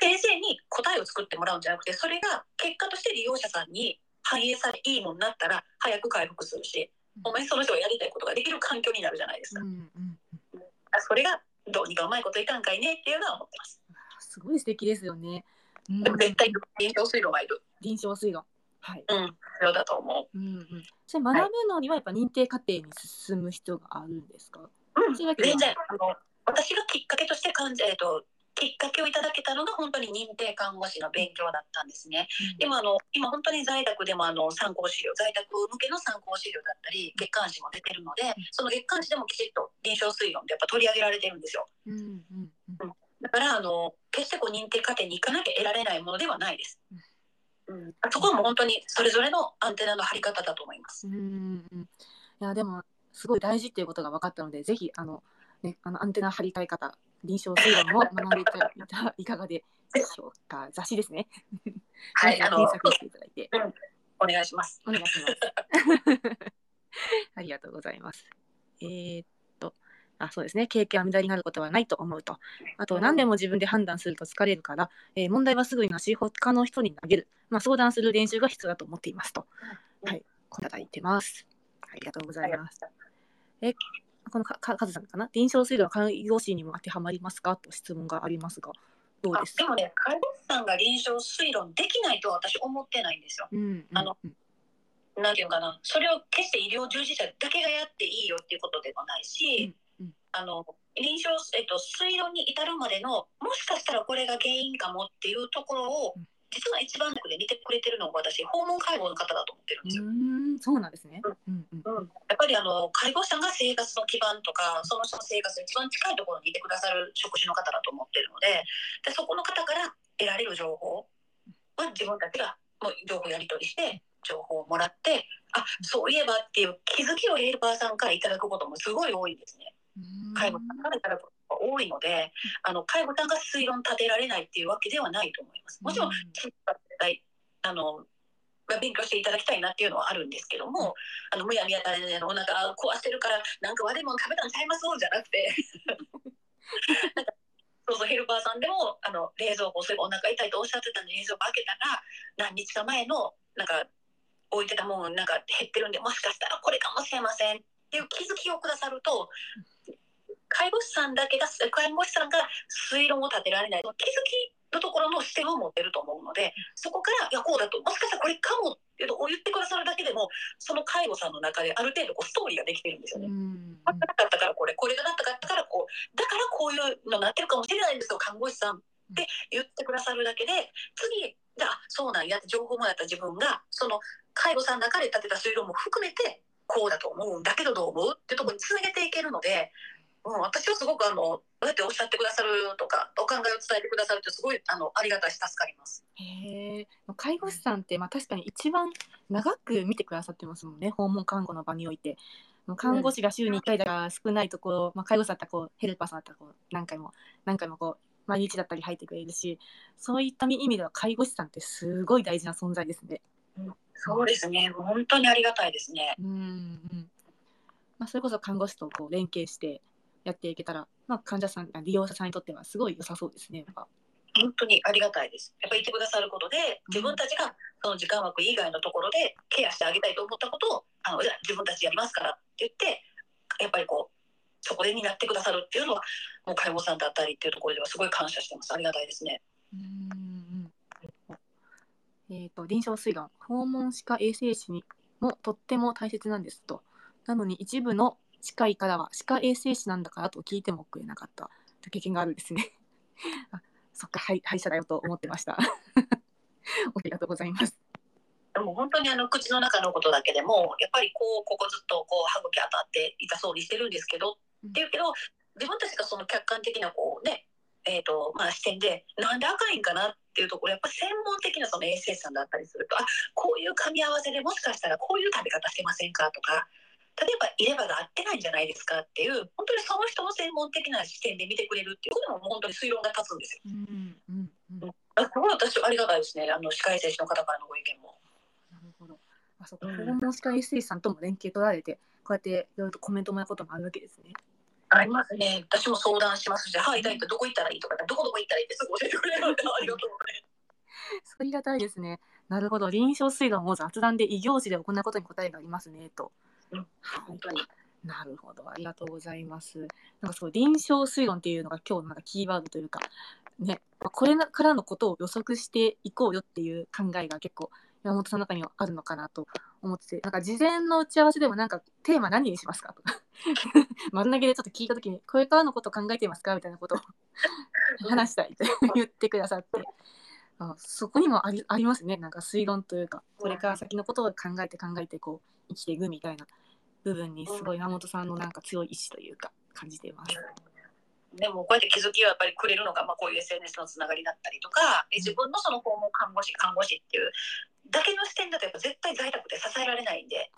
先生に答えを作ってもらうんじゃなくてそれが結果として利用者さんに反映されいいものになったら早く回復するしうんほんまにその人がやりたいことができる環境になるじゃないですか。うんうんそれがどうにかうまいこといかんかいねっていうのは思ってます。すごい素敵ですよね。うん絶対臨床推論はいる。臨床推論。はい。うん、必要だと思う。うんうん。それ学ぶのにはやっぱ認定過程に進む必要があるんですか？うん、そういうわけでは全然あの私がきっかけとして患者、えっと、きっかけをいただけたのが本当に認定看護師の勉強だったんですね。でもあの今本当に在宅でもあの参考資料在宅向けの参考資料だったり月刊誌も出てるのでその月刊誌でもきちっと臨床推論ってやっぱ取り上げられてるんですよ。うんうんうんだからあの決してこう認定過程に行かなきゃ得られないものではないです。うん、そこはもう本当にそれぞれのアンテナの張り方だと思います。うんうんうん。いやでもすごい大事っていうことが分かったのでぜひあのねあのアンテナ張りたい方臨床推論も学んでいただいたらいかがでしょうか？雑誌ですね。はい、検索していただいてお願いします。お願いします。ありがとうございます。えーっと、あ、そうですね。経験は無駄になることはないと思うと。あと、何でも自分で判断すると疲れるから、えー問題はすぐになし、他の人に投げる。まあ、相談する練習が必要だと思っていますと。うんはい、いただいてます。ありがとうございます。え、このか、か、カズさんかな？臨床推論は看護師にも当てはまりますか？と質問がありますが、どうあです？でもね、看護師さんが臨床推論できないとは私思ってないんですよ。うん、うん、あのうんなんていうかな、それを決して医療従事者だけがやっていいよっていうことでもないし、うんうん。あの臨床、えっと、推論に至るまでのもしかしたらこれが原因かもっていうところを、うん実は一番で見てくれてるのが私訪問介護の方だと思ってるんですよ。うーん、そうなんですね。うん、うん、うん、やっぱりあの介護士さんが生活の基盤とかその人の生活に一番近いところにいてくださる職種の方だと思ってるのででそこの方から得られる情報は自分たちがもう情報やり取りして情報をもらってあそういえばっていう気づきをヘルパーさんからいただくこともすごい多いんですね。うん。介護さんからいただくが多いのであの介護さんが推論立てられないっていうわけではないと思います。もちろん絶対あのまあ勉強していただきたいなっていうのはあるんですけども、あのむやみやたらでお腹壊してるからなんか悪いもの食べたんちゃいます？じゃなくて。なんかそうそうヘルパーさんでもあの冷蔵庫そういえばお腹痛いとおっしゃってたんで冷蔵庫開けたら何日か前のなんか置いてたもんなんか減ってるんでもしかしたらこれかもしれませんっていう気づきをくださると介護士さんだけが介護士さんが推論を立てられない気づきのところの視点を持ってると思うのでそこからいやこうだともしかしたらこれかもっていうのを言ってくださるだけでもその介護さんの中である程度こうストーリーができてるんですよね。うん。これがなかったからこれこれがなかったからこうだからこういうのになってるかもしれないんですよ看護師さんって言ってくださるだけで次じゃあそうなんやって情報もらった自分がその介護さんの中で立てた推論も含めてこうだと思うんだけどどう思うってところにつなげていけるので、うん、私はすごくあのどうやっておっしゃってくださるとかお考えを伝えてくださるってすごいあのありがたいし助かります。へえ。介護士さんって、まあ、確かに一番長く見てくださってますもんね。訪問看護の場において。看護師が週に1回だから少ないところ、まあ、介護士だったらこうヘルパーさんだったらこう何回も何回もこう毎日だったり入ってくれるしそういった意味では介護士さんってすごい大事な存在ですね。そうですね本当にありがたいですね。うんうんまあ、それこそ看護師とこう連携してやっていけたら、まあ、患者さん利用者さんにとってはすごい良さそうですね。やっぱ本当にありがたいです。やっぱりいてくださることで、自分たちがその時間枠以外のところでケアしてあげたいと思ったことを、あのじゃあ自分たちやりますからって言って、やっぱりこう、そこで担ってくださるっていうのはもう介護さんだったりっていうところではすごい感謝してますありがたいですね。うんえーと、臨床推論訪問歯科衛生士にもとっても大切なんですとなのに一部の歯科医からは歯科衛生士なんだからと聞いてもくれなかった。経験があるんですね。あそっか歯医者だよと思ってました。ありがとうございます。でも本当にあの口の中のことだけでもやっぱりこうここずっとこう歯茎当たって痛そうにしてるんですけど、うん、っていうけど自分たちがその客観的なこうねえーとまあ、視点でなんで赤いんかなっていうところやっぱ専門的なその衛生士さんだったりするとあこういう噛み合わせでもしかしたらこういう食べ方してませんかとか例えば入れ歯が合ってないんじゃないですかっていう本当にその人の専門的な視点で見てくれるっていうことも本当に推論が立つんですよ。うんうんうん、これ私ありがたいですねあの歯科衛生士の方からのご意見も。なるほどあそこ訪問歯科衛生士さんとも連携取られてこうやっていろいろとコメントもらうこともあるわけですね。ありますね。私も相談しますし、はい、痛いってどこ行ったらいい？とか、どこどこ行ったらいい？ってすぐ教えてくれるので、ありがとうね。ありがたいですね。なるほど。臨床推論を雑談で異業種で行うことに答えがありますね、と。うん、本当に。なるほど。ありがとうございます。なんかそう、臨床推論っていうのが今日のなんかキーワードというか、ね、これからのことを予測していこうよっていう考えが結構山本さんの中にはあるのかなと思ってて、なんか事前の打ち合わせでもなんかテーマ何にしますかとか丸投げでちょっと聞いた時に、これからのこと考えていますか？みたいなことを話したいって言ってくださって。あそこにもありありますね。なんか推論というかこれから先のことを考えて考えてこう生きていくみたいな部分にすごい山本さんのなんか強い意志というか感じています。でもこうやって気づきをやっぱりくれるのが、まあ、こういう SNS のつながりだったりとか自分のその訪問看護師看護師っていうだけの視点だとやっぱ絶対在宅で支えられないんで、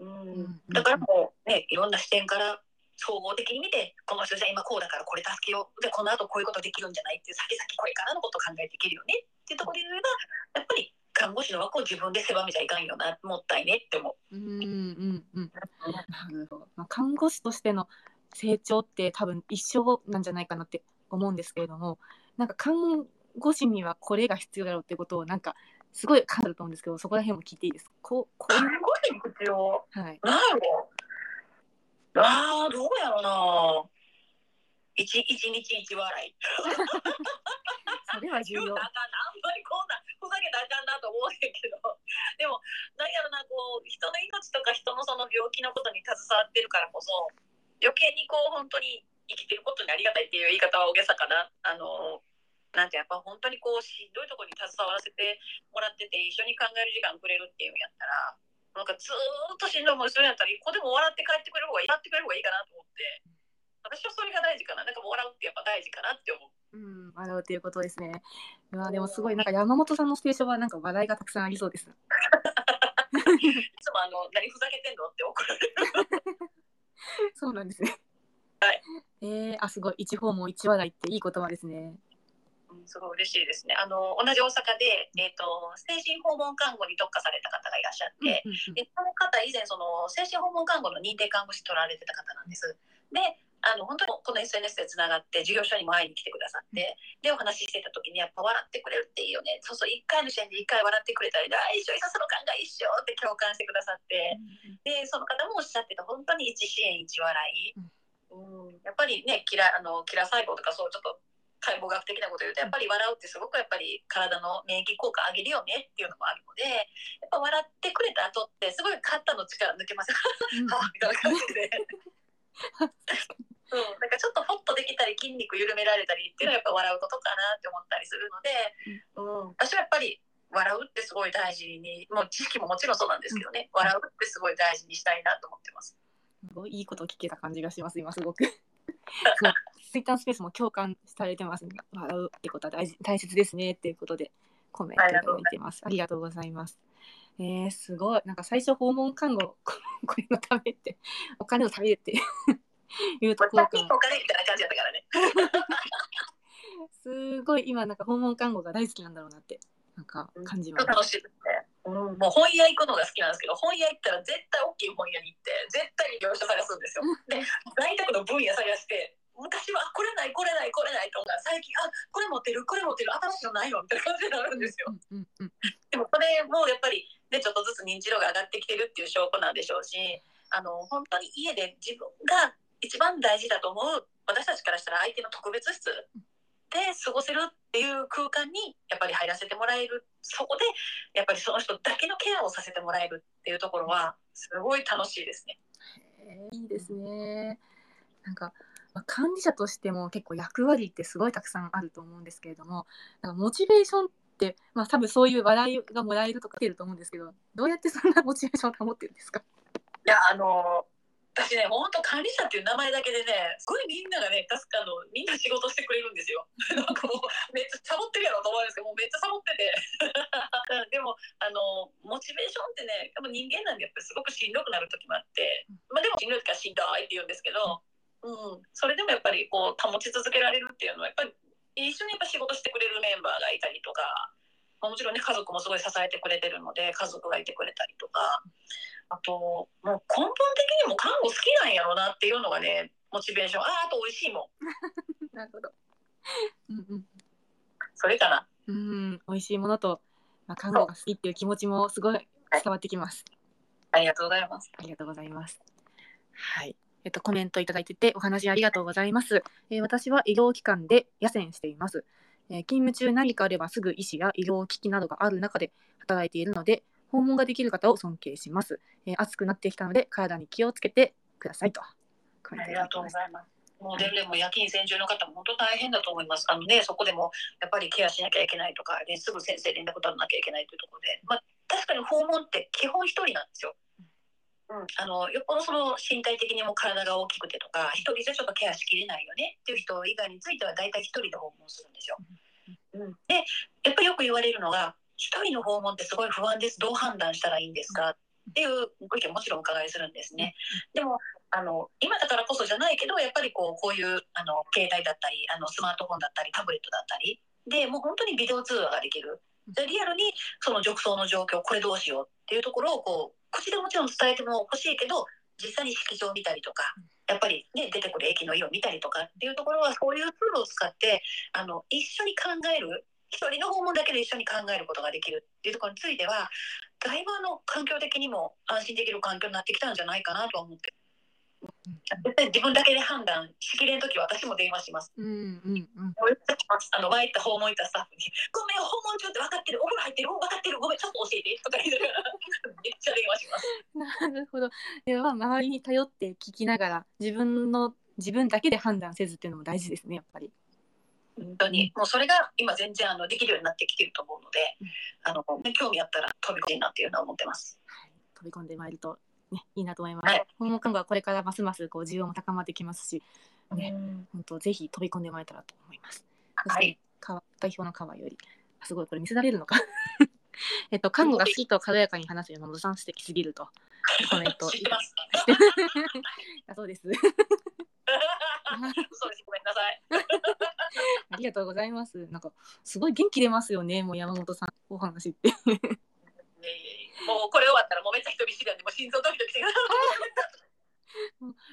うん、だからもうねいろんな視点から総合的に見てこの人じゃ今こうだからこれ助けようでこの後こういうことできるんじゃないっていう先々これからのことを考えていけるよねっていうところで言えばやっぱり看護師の枠を自分で狭めちゃいかんよなもったいねって思う。うんうんうん、まあ、看護師としての成長って多分一生なんじゃないかなって思うんですけれどもなんか看護師にはこれが必要だろうってことをなんかすごい感じると思うんですけど、そこら辺も聞いていいですか？ここういう。すごい必要？はい。なんやろああ、どうやろうな。一一日一笑い。それは重要。あんまりこんなふざけたらあかんなと思うけど、でもなんやろなこう人の命とか人のその病気のことに携わってるからこそ余計にこう本当に生きてることにありがたいっていう言い方は大げさかな。あのなんてやっぱ本当にこうしんどいところに携わらせてもらってて一緒に考える時間くれるっていうんやったらなんかずっとしんどい思いするんやったら一個でも笑って帰ってくれる方がやってくれる方がいいかなと思って私はそれが大事かななんか笑うってやっぱ大事かなって思う。うん、笑うっていうことですね。まあでもすごいなんか山本さんのステーションはなんか話題がたくさんありそうです。いつもあの何ふざけてんのって怒られる。そうなんですね。はい。えー、あすごい一訪問一話題っていい言葉ですね。すごい嬉しいですね。あの同じ大阪で、えーと、精神訪問看護に特化された方がいらっしゃって、うんうんうん、でその方以前その精神訪問看護の認定看護師取られてた方なんです。であの本当にこの SNS でつながって事業所にも会いに来てくださって、でお話ししてた時にやっぱ笑ってくれるっていいよねそうそう1回の試合で1回笑ってくれたら一緒にさその考え一緒って共感してくださって、でその方もおっしゃってた本当に一支援一笑い、うん、やっぱりねキラあのキラ細胞とかそうちょっと解剖学的なこと言うとやっぱり笑うってすごくやっぱり体の免疫効果上げるよねっていうのもあるのでやっぱ笑ってくれた後ってすごい肩の力抜けますは みたいな感じで。うん、なんかちょっとホッとできたり筋肉緩められたりっていうのはやっぱ笑うことかなって思ったりするので、うん、私はやっぱり笑うってすごい大事にもう知識ももちろんそうなんですけどね、笑うってすごい大事にしたいなと思ってます。すごいいいこと聞けた感じがします今すごく。ツイッタースペースも共感されてます、ね、笑うってことは大事大切ですねっていうことでコメントいただいてます。ありがとうございます。えー、すごい。なんか最初訪問看護 これのためってお金を食べるっていう ところから。お金みたいな感じだったからね。すごい今なんか訪問看護が大好きなんだろうなってなんか感じます。楽しいですね。うん、もう本屋行くのが好きなんですけど本屋行ったら絶対大きい本屋に行って絶対に業者探すんですよ。で在宅の分野探して昔はこれないこれないこれないとか最近あこれ持ってるこれ持ってる新しいのないよみたいな感じになるんですよ。でもそれもやっぱりねちょっとずつ認知度が上がってきてるっていう証拠なんでしょうしあの本当に家で自分が一番大事だと思う私たちからしたら相手の特別室で過ごせるっていう空間にやっぱり入らせてもらえるそこでやっぱりその人だけのケアをさせてもらえるっていうところはすごい楽しいですね。いいですね。なんかまあ管理者としても結構役割ってすごいたくさんあると思うんですけれどもなんかモチベーションって、まあ、多分そういう笑いがもらえるとか出ると思うんですけどどうやってそんなモチベーションを保ってるんですか？いやあの私ね本当管理者っていう名前だけでねすごいみんながね助かあのみんな仕事してくれるんですよ。なんかもうめっちゃサボってるやろと思うんですけどもうめっちゃサボっててうん でもあのモチベーションってねやっぱ人間なんでやっぱりすごくしんどくなる時もあって、まあ、でもしんどい時はしんどいって言うんですけど、うん、それでもやっぱりこう保ち続けられるっていうのはやっぱり一緒にやっぱ仕事してくれるメンバーがいたりとか。まあもちろんね家族もすごい支えてくれてるので家族がいてくれたりとかあともう根本的にも看護好きなんやろうなっていうのがねモチベーションあーあと美味しいもん なるほど。うんうんそれかなうん、美味しいものと、まあ、看護が好きっていう気持ちもすごい伝わってきます。ありがとうございますありがとうございます。はい。えっと、コメントいただいてて、お話ありがとうございます。えー私は医療機関で野戦しています。えー勤務中何かあればすぐ医師や医療機器などがある中で働いているので、訪問ができる方を尊敬します。えー暑くなってきたので、体に気をつけてくださいと。コメントいただきましたいますもう全然もう夜勤専従の方も本当大変だと思います。あのね、そこでもやっぱりケアしなきゃいけないとか、ですぐ先生連絡取らなきゃいけないというところで、まあ、確かに訪問って基本一人なんですよ。うん、あのよっぽどその身体的にも体が大きくてとか一人じゃちょっとケアしきれないよねっていう人以外については大体一人で訪問するんですよ。うん、でやっぱりよく言われるのが一人の訪問ってすごい不安です。どう判断したらいいんですか？っていうご意見もちろんお伺いするんですね。でもあの今だからこそじゃないけどやっぱりこうこういうあの携帯だったりあのスマートフォンだったりタブレットだったり。でもう本当にビデオ通話ができる。でリアルにその褥瘡の状況これどうしようっていうところをこう口でもちろん伝えても欲しいけど実際に色情を見たりとかやっぱり、ね、出てくる液の色を見たりとかっていうところはそういうツールを使ってあの一緒に考える一人の訪問だけで一緒に考えることができるっていうところについてはだいぶあの環境的にも安心できる環境になってきたんじゃないかなとは思って絶対自分だけで判断しきれん時は私も電話します。うんうんうん。あの前行った訪問行ったスタッフに「ごめん訪問中って分かってるお風呂入ってる分かってるごめんちょっと教えて」とか言いながらめっちゃ電話します。なるほど。では周りに頼って聞きながら自分の自分だけで判断せずっていうのも大事ですねやっぱり。本当にもうそれが今全然あのできるようになってきてると思うので、あのね興味あったら飛び込んでいいなっていうのは思ってます。はい、飛び込んでまいると、ね、いいなと思います。はい訪問看護はこれからますますこう需要も高まってきますし、ね、うん本当ぜひ飛び込んでもらえたらと思います。はい、川代表の川より、あすごいこれ見せられるのか。えっと看護が好きと軽やかに話す山本さん素敵すぎると コメント知ってます。あそうです。そうですごめんなさい。ありがとうございます。なんかすごい元気出ますよね。もう山本さんお話って。もうこれ終わったらもうめっちゃ人見知りなんでもう心臓ドキドキしてくださ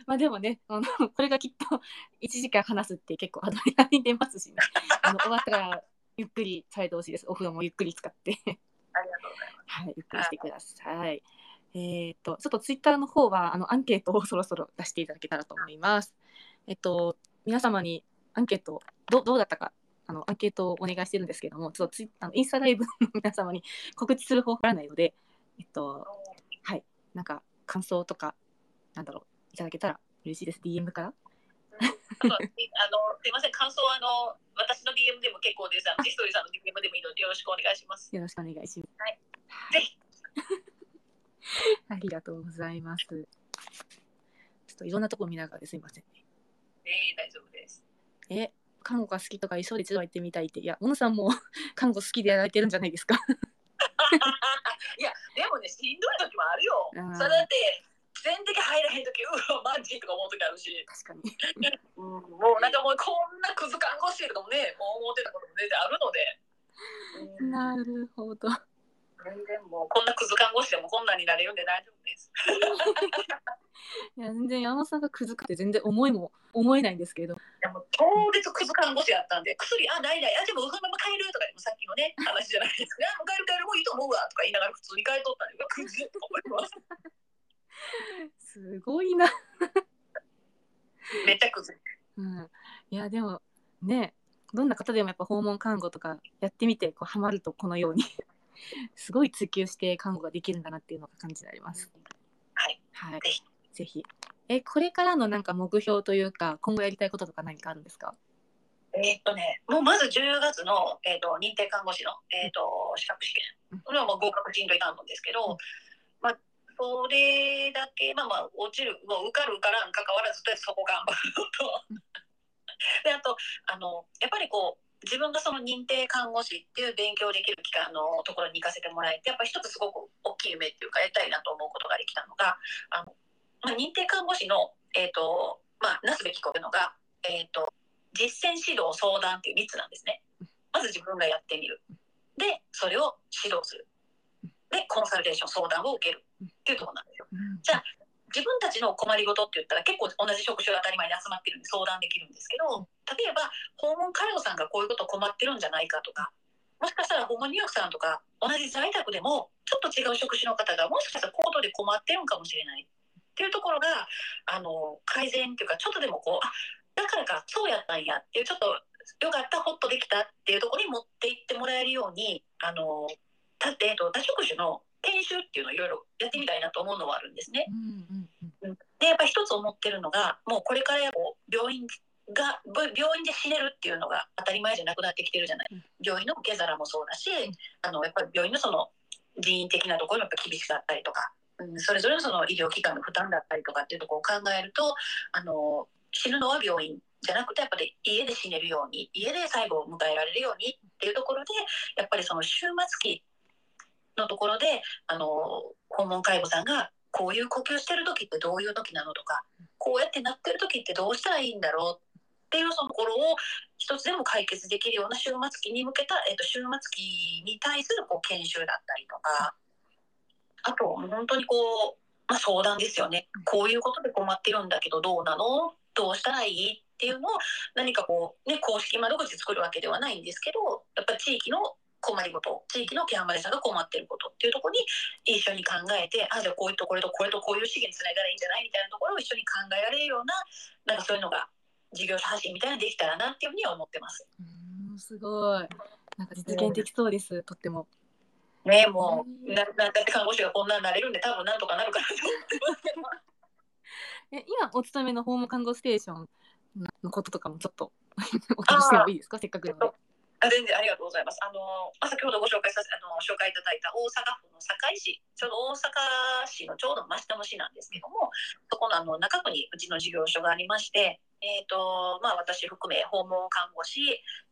まあでもね、あのこれがきっと1時間話すって結構アドレナリン出ますしね。あの終わったらゆっくりされてほしいです。お風呂もゆっくり使って。い。ありがとうございます。はい、ゆっくりしてください。えっ、と、ちょっとツイッターの方は、あの、アンケートをそろそろ出していただけたらと思います。えっと、皆様にアンケート、どどうだったか、あの、アンケートをお願いしてるんですけども、ちょっとツイあのインスタライブの皆様に告知する方法がないので、えっと、はい、なんか、感想とか、なんだろう、いただけたら嬉しいです。DM から？あとあのすいません感想はあの私の DM でも結構です。あのジストリーさんの DM でもいいのでよろしくお願いします。よろしくお願いします。はいはいぜひ ありがとうございます。ちょっといろんなとこ見ながらですいませんね。えー、大丈夫です。え、看護が好きとか一緒で一度は行ってみたいって。いや、小野さんも 看護好きでやられてるんじゃないですか？いやでもねしんどい時もあるようん。それだって全的入らへん時うわマジとか思う時あるし、確かに。うん、もうなんかもうこんなクズ看護師とかもねもう思ってたことも全然あるので。うんなるほど。全然もうこんなクズ看護師でもこんなんになれるんで大丈夫です。いや、全然山本さんがくずくて全然思いも思えないんですけど。でも当日クズ看護師やったんで薬あないないあでもそのまま帰るとかさっきのね話じゃないですかあもう帰る帰るもういいと思うわとか言いながら普通に帰っとったんでクズと思います。すごいな。いやでもねどんな方でもやっぱ訪問看護とかやってみてこうハマるとこのように すごい追求して看護ができるんだなっていうのが感じられます。はい、はい。ぜひ、ぜひ。えこれからのなんか目標というか今後やりたいこととか何かあるんですか？えーっとね、もうまず10月の、えーっと認定看護師の、えーっと資格試験、これはもう合格しんといかんのですけど、まあ、それだけ、まあまあ、落ちる、もう受かる受からんかかわらず、とりあえずそこ頑張るのと、であとあの、やっぱりこう、自分がその認定看護師っていう勉強できる機関のところに行かせてもらえて、やっぱり一つすごく大きい夢っていうか、やりたいなと思うことができたのが、あのまあ、認定看護師の、えーとまあ、なすべきことのが、えーと、実践指導相談っていう3つなんですね。まず自分がやってみる。で、それを指導する。で、コンサルテーション相談を受けるっていうところなんですよ。じゃあ自分たちの困りごとって言ったら結構同じ職種が当たり前に集まってるんで相談できるんですけど例えば訪問介護さんがこういうこと困ってるんじゃないかとかもしかしたら訪問入浴さんとか同じ在宅でもちょっと違う職種の方がもしかしたら行動で困ってるんかもしれない。っていうところがあの改善っていうかちょっとでもこうあだからかそうやったんやっていうちょっとよかったホッとできたっていうところに持っていってもらえるようにあのたえーと多職種の研修っていうのをいろいろやってみたいなと思うのはあるんですね。でやっぱり一つ思ってるのがもうこれからこう病院が病院で死ねるっていうのが当たり前じゃなくなってきてるじゃない、病院の受け皿もそうだし、あのやっぱり病院のその人員的なところもやっぱ厳しかったりとか、うん、それぞれのその医療機関の負担だったりとかっていうところを考えるとあの死ぬのは病院じゃなくてやっぱり家で死ねるように家で最後を迎えられるようにっていうところでやっぱりその終末期のところであの訪問介護さんがこういう呼吸してる時ってどういう時なのとかこうやってなってる時ってどうしたらいいんだろうっていうそのところを一つでも解決できるような終末期に向けた、えー、と終末期に対するこう研修だったりとかあと本当にこう、まあ、相談ですよね。こういうことで困ってるんだけどどうなの？どうしたらいい？っていうのを何かこう、ね、公式窓口作るわけではないんですけどやっぱ地域の困りごと地域のケアマネさんが困ってることっていうところに一緒に考えてあじゃあこういうところとこれとこういう資源につないだらいいんじゃないみたいなところを一緒に考えられるようななんかそういうのが事業者発信みたいなのできたらなっていうふうには思ってます。うんすごいなんか実現できそうです、とっても。ねもうななんだって看護師がこんなんなれるんで多分なんとかなるかなと思ってますけど。え今お勤めのホーム看護ステーションのこととかもちょっと お聞きしてもいいですか？せっかくなので。あ全然ありがとうございます。あの、まあ、先ほどご紹介させあの紹介いただいた大阪府の堺市、ちょうど大阪市のちょうど真下の市なんですけども、そこのあの中区にうちの事業所がありまして、えーとまあ、私含め訪問看護師、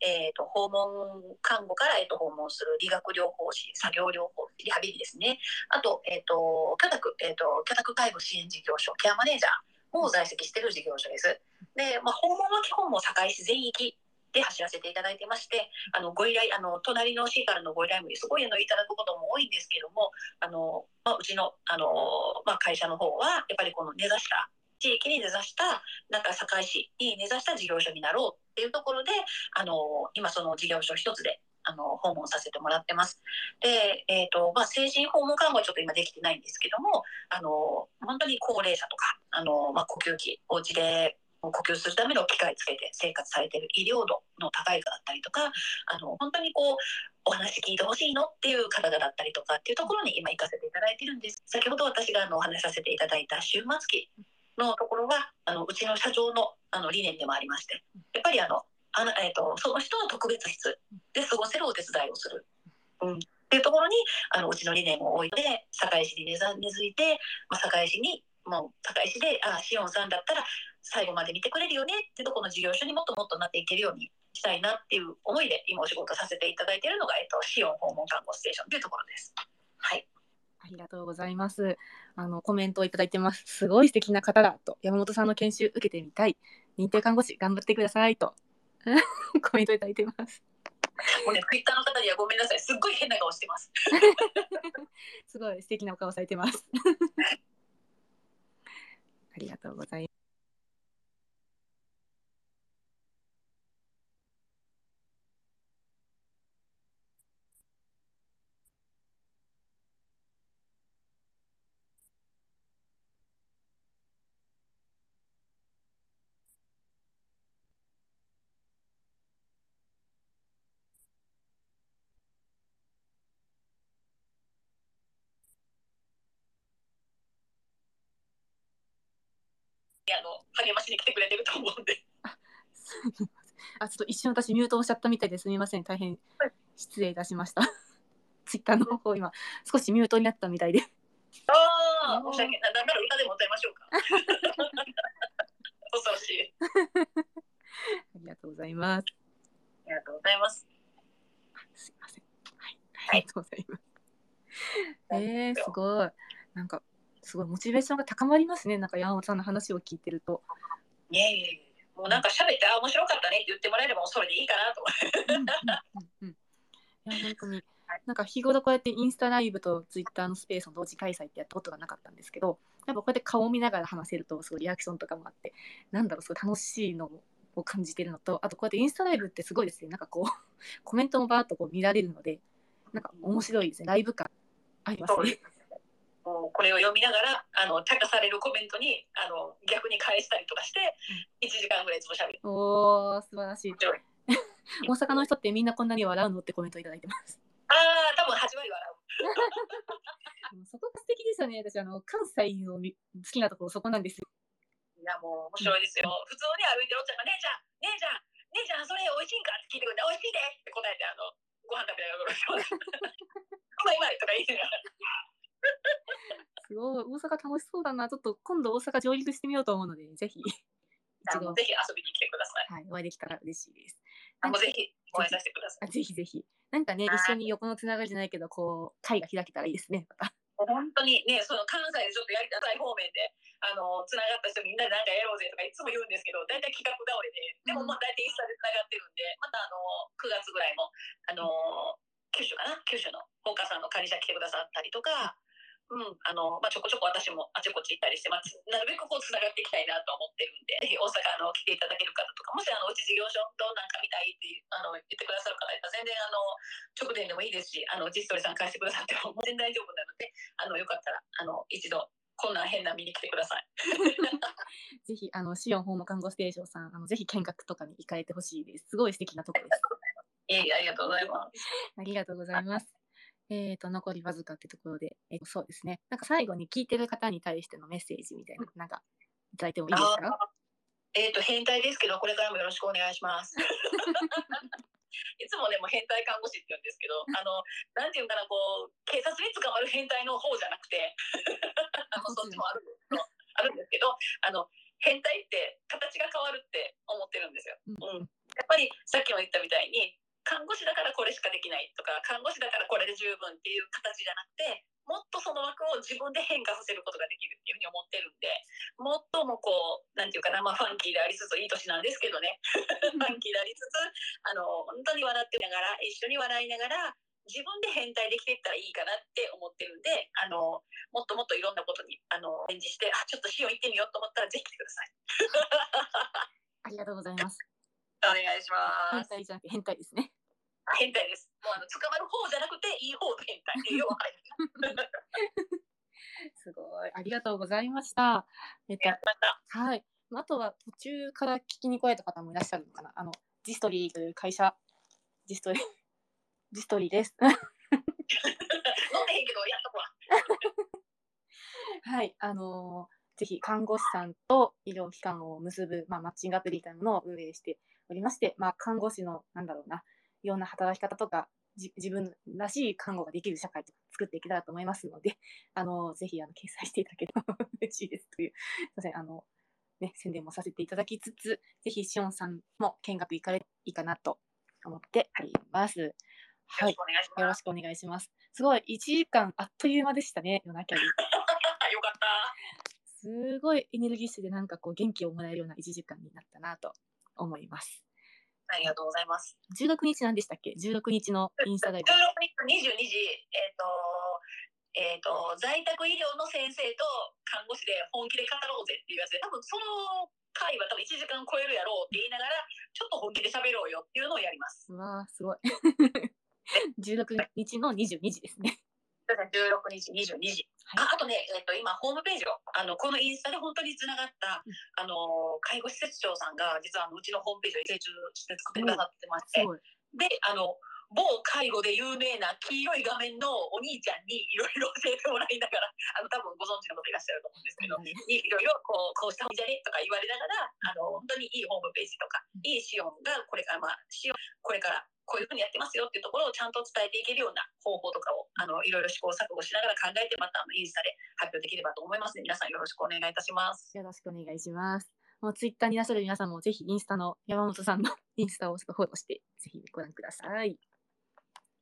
えー、と訪問看護から、えー、と訪問する理学療法士、作業療法士、リハビリですね、あと,、えー、と居宅、えー、と居宅介護支援事業所、ケアマネージャーも在籍している事業所です。で、まあ、訪問は基本も堺市全域で走らせていただいてましてあのご依頼あの隣の市からのご依頼もすごいあのいただくことも多いんですけどもあの、まあ、うちのあの、まあ、会社の方はやっぱりこの根ざした地域に根ざしたなんか堺市に根ざした事業所になろうっていうところであの今その事業所一つであの訪問させてもらってます。で、えーとまあ、成人訪問看護はちょっと今できてないんですけどもあの本当に高齢者とかあの、まあ、呼吸器お家で呼吸するための機械つけて生活されてる医療度の高い方だったりとかあの本当にこうお話聞いてほしいのっていう方だったりとかっていうところに今行かせていただいてるんです先ほど私があのお話しさせていただいた終末期のところはあのうちの社長のあの理念でもありましてやっぱりあのあの、えーと、その人の特別室で過ごせるお手伝いをする。うんっていうところにあのうちの理念を置いて堺市に根ざ根付いて、まあ、堺市にもう堺市であしおんさんだったら最後まで見てくれるよねってとこの事業所にもっともっとなっていけるようにしたいなっていう思いで今お仕事させていただいているのが、えっと、シオン訪問看護ステーションというところです。はい。ありがとうございます。あのコメントをいただいてます。すごい素敵な方だと山本さんの研修受けてみたい。認定看護師頑張ってくださいと コメントいただいてます。もうね、ツイッターの方にはごめんなさい。すっごい変な顔してます。すごい素敵なお顔されてます。ありがとうございあの励ましに来てくれてると思うんで。あ、ちょっと一瞬私ミュートをしちゃったみたいですみません。大変失礼いたしました。ツイッターの方今少しミュートになったみたいで。ああ、申し訳ない。なんなら歌でも歌いましょうか。恐ろしい。ありがとうございます。ありがとうございます。すいません。はい、ありがとうございます。えー、すごい。なんか、すごいモチベーションが高まりますね。なんか山本さんの話を聞いてると。いえいえいえ。もうなんか喋って、あ、面白かったねって言ってもらえれば、それでいいかなと。うんうんうんうん。いや、本当に。なんか日頃こうやってインスタライブとツイッターのスペースの同時開催ってやったことがなかったんですけど、やっぱこうやって顔を見ながら話せると、すごいリアクションとかもあって、なんだろう、すごい楽しいのを感じてるのと、あとこうやってインスタライブってすごいですね。なんかこう、コメントもバーッとこう見られるので、なんか面白いですね。ライブ感ありますね。これを読みながら、あの、茶化されるコメントに、あの、逆に返したりとかして、1時間ぐらいいつも喋る。おー、素晴らしい。大阪の人ってみんなこんなに笑うのってコメントいただいてます。ああ、多分8割笑う。そこが素敵ですよね。私、あの、関西のみ好きなところそこなんですよ。いや、もう面白いですよ。普通に歩いてるおっちゃんが、姉ちゃん、姉ちゃん、姉ちゃん、それ美味しいんかって聞いてくるんで、美味しいでって答えて、あの、ご飯食べながら、うまいうまいとか言いながら。すごい。大阪楽しそうだな。ちょっと今度大阪上陸してみようと思うので、ぜひ、ぜひ遊びに来てください。い、お会いできたら嬉しいです。あもうぜひ、お会いさせてください。あぜひぜひ。なんかね、はい一緒に横のつながりじゃないけど、こう、会が開けたらいいですね。また。本当にね、その関西でちょっとやりたい方面で、あの、つながった人みんなでなんかやろうぜとかいつも言うんですけど、大体企画倒れで、でもまあ大体インスタでつながってるんで、またあの、9月ぐらいも、あの、九州かな？九州の本家さんの会社来てくださったりとか、うん、あの、まあ、ちょこちょこ私もあちこち行ったりして、まあ、つなるべくこうつながっていきたいなと思ってるんで、ぜひ大阪あの来ていただける方とか、もしあのうち事業所となんか見たいってあの言ってくださる方いたら、全然あの直電でもいいですし、あの実取りさん返してくださっても全然大丈夫なので、あのよかったらあの一度こんなん変な見に来てください。ぜひ、あの、シオンホーム看護ステーションさん、あの、ぜひ見学とかに行かれてほしいです。すごい素敵なところです。ええありがとうございます。ありがとうございます。えっ、と、残りわずかってところで、えーと、そうですね。なんか最後に聞いてる方に対してのメッセージみたいな、なんか、いただいてもいいですか？あえっ、と変態ですけど、これからもよろしくお願いします。いつもね、もう変態看護師って言うんですけど、あの、なんていうかな、こう、警察に捕まる変態の方じゃなくて、あ のそっちもあるんですけど、あるんですけど、あの、変態って形が変わるって思ってるんですよ。うんうんやっぱりさっきも言ったみたいに看護師だからこれしかできないとか看護師だからこれで十分っていう形じゃなくてもっとその枠を自分で変化させることができるっていうふうに思ってるんでもっともこうなんていうかな、まあ、ファンキーでありつついい年なんですけどねファンキーでありつつあの本当に笑ってながら一緒に笑いながら自分で変態できていったらいいかなって思ってるんであのもっともっといろんなことにあの展示してあちょっとシオン行ってみようと思ったらぜひ来てください。ありがとうございます。お願いします。変態じゃなくて変態ですね。変態です。もうあの捕まる方じゃなくていい方の変態っていうわかり すごい。ありがとうございました。えっと。はい。まああとは途中から聞きに来られた方もいらっしゃるのかな。あの、ジストリーという会社、ジストリー、ジストリーです。飲んでへんけどやっとこわ。はい。あのーぜひ看護師さんと医療機関を結ぶ、まあ、マッチングアプリみたいなものを運営しておりまして、まあ、看護師の、なんだろうな、いろんな働き方とか、じ自分らしい看護ができる社会を作っていけたらと思いますので、あの、ぜひ、あの、掲載していただければ 嬉しいですという、すいません、あの、ね、宣伝もさせていただきつつ、ぜひ、しおんさんも見学行かれていいかなと思っております。よろしはいく。お願いします。よろしくお願いします。すごい、1時間あっという間でしたね、夜なきゃり。よかった。すごいエネルギッシュでなんかこう元気をもらえるような1時間になったなと思います。ありがとうございます。16日なんでしたっけ ?16 日のインスタライブ。16日22時、えっ、と、えっ、と、在宅医療の先生と看護師で本気で語ろうぜっていうやつで、多分その回は多分1時間超えるやろうって言いながら、ちょっと本気で喋ろうよっていうのをやります。うわー、すごい。16日の22時ですね。16日22時。はいああとね、えっと今ホームページをあのこのインスタで本当につながった、うん。あの介護施設長さんが実はあのうちのホームページを一中して作ってくださってまして。であの某介護で有名な黄色い画面のお兄ちゃんにいろいろ教えてもらいながら、あの、多分ご存知の方いらっしゃると思うんですけど、にいろいろこう、こうした方がいいんじゃね？とか言われながら、あの、本当にいいホームページとか、いいシオンがこれから、まあ、シオン、これからこういうふうにやってますよっていうところをちゃんと伝えていけるような方法とかを、あの、いろいろ試行錯誤しながら考えて、また、あの、インスタで発表できればと思いますので、皆さんよろしくお願いいたします。よろしくお願いします。もうツイッターにいらっしゃる皆さんもぜひインスタの山本さんのインスタをフォローして、ぜひご覧ください。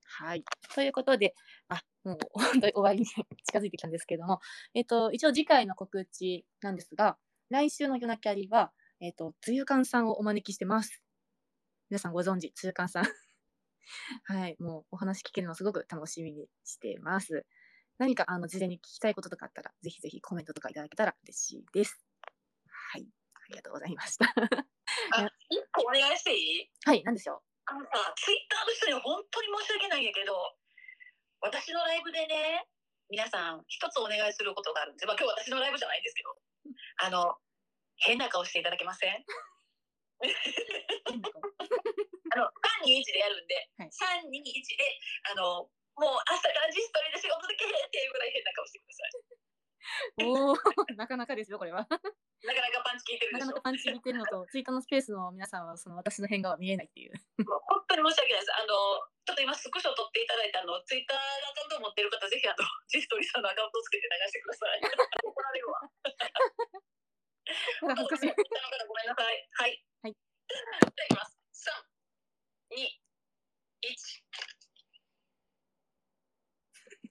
はい。ということで、あ、もう本当に終わりに近づいてきたんですけども、えっ、と、一応次回の告知なんですが、来週の夜なキャリは、えっ、と、つゆかんさんをお招きしてます。皆さんご存知、つゆかんさん。はい。もうお話聞けるのすごく楽しみにしています。何か、あの、事前に聞きたいこととかあったら、ぜひぜひコメントとかいただけたら嬉しいです。はい。ありがとうございました。あ、一個お願いしていい？はい、なんでしょあのさ、ツイッターの人には本当に申し訳ないんやけど、私のライブでね、皆さん一つお願いすることがあるんです。まあ今日私のライブじゃないんですけど、あの、変な顔していただけません？あの、3、2、1でやるんで、はい3、2、1で、あの、もう朝からジストリーで仕事できへんっていうぐらい変な顔してください。おお、なかなかですよ、これは。なかなかパンチ効いてるでしょなかなか。パンチ効いてるのと、ツイッターのスペースの皆さんは、その私の変顔は見えないっていう。もう本当に申し訳ないです。あの、ちょっと今スクショ撮っていただいたの、ツイッターのアカウントを持ってる方、ぜひあの、ジストリさんのアカウントをつけて流してください。怒られるわ。恥ずかしごめんなさい。はい。はい。じゃあいきます。三、二、一。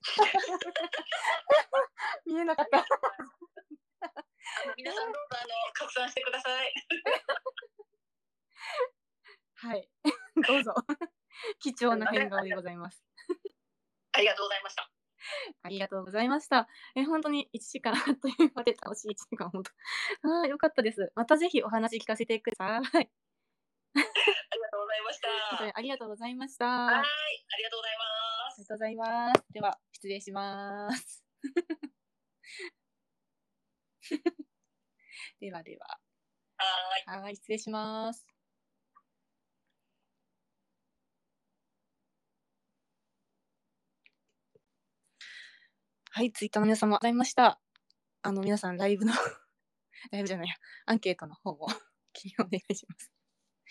見えなかった。皆さんあの拡散してください。はい。どうぞ。貴重な変顔でございます。ありがとうございました。ありがとうございました。え、本当に1時間あっという間で楽しい1時間、本当。ああ、よかったです。またぜひお話聞かせてください。ありがとうございました。ありがとうございました。ーい、あありがとうございます。りがとうございます。では、失礼します。ではでは。はーい。はい、失礼します。はい、ツイッターの皆様、ありがとうございました。あの、皆さん、ライブの、ライブじゃないや、アンケートの方も、記入お願いします。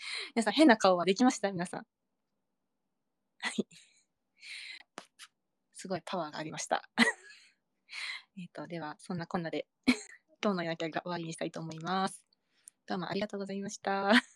皆さん、変な顔はできました？皆さん。はい。すごいパワーがありました。えっと、では、そんなこんなで、今日の夜明けが終わりにしたいと思います。どうもありがとうございました。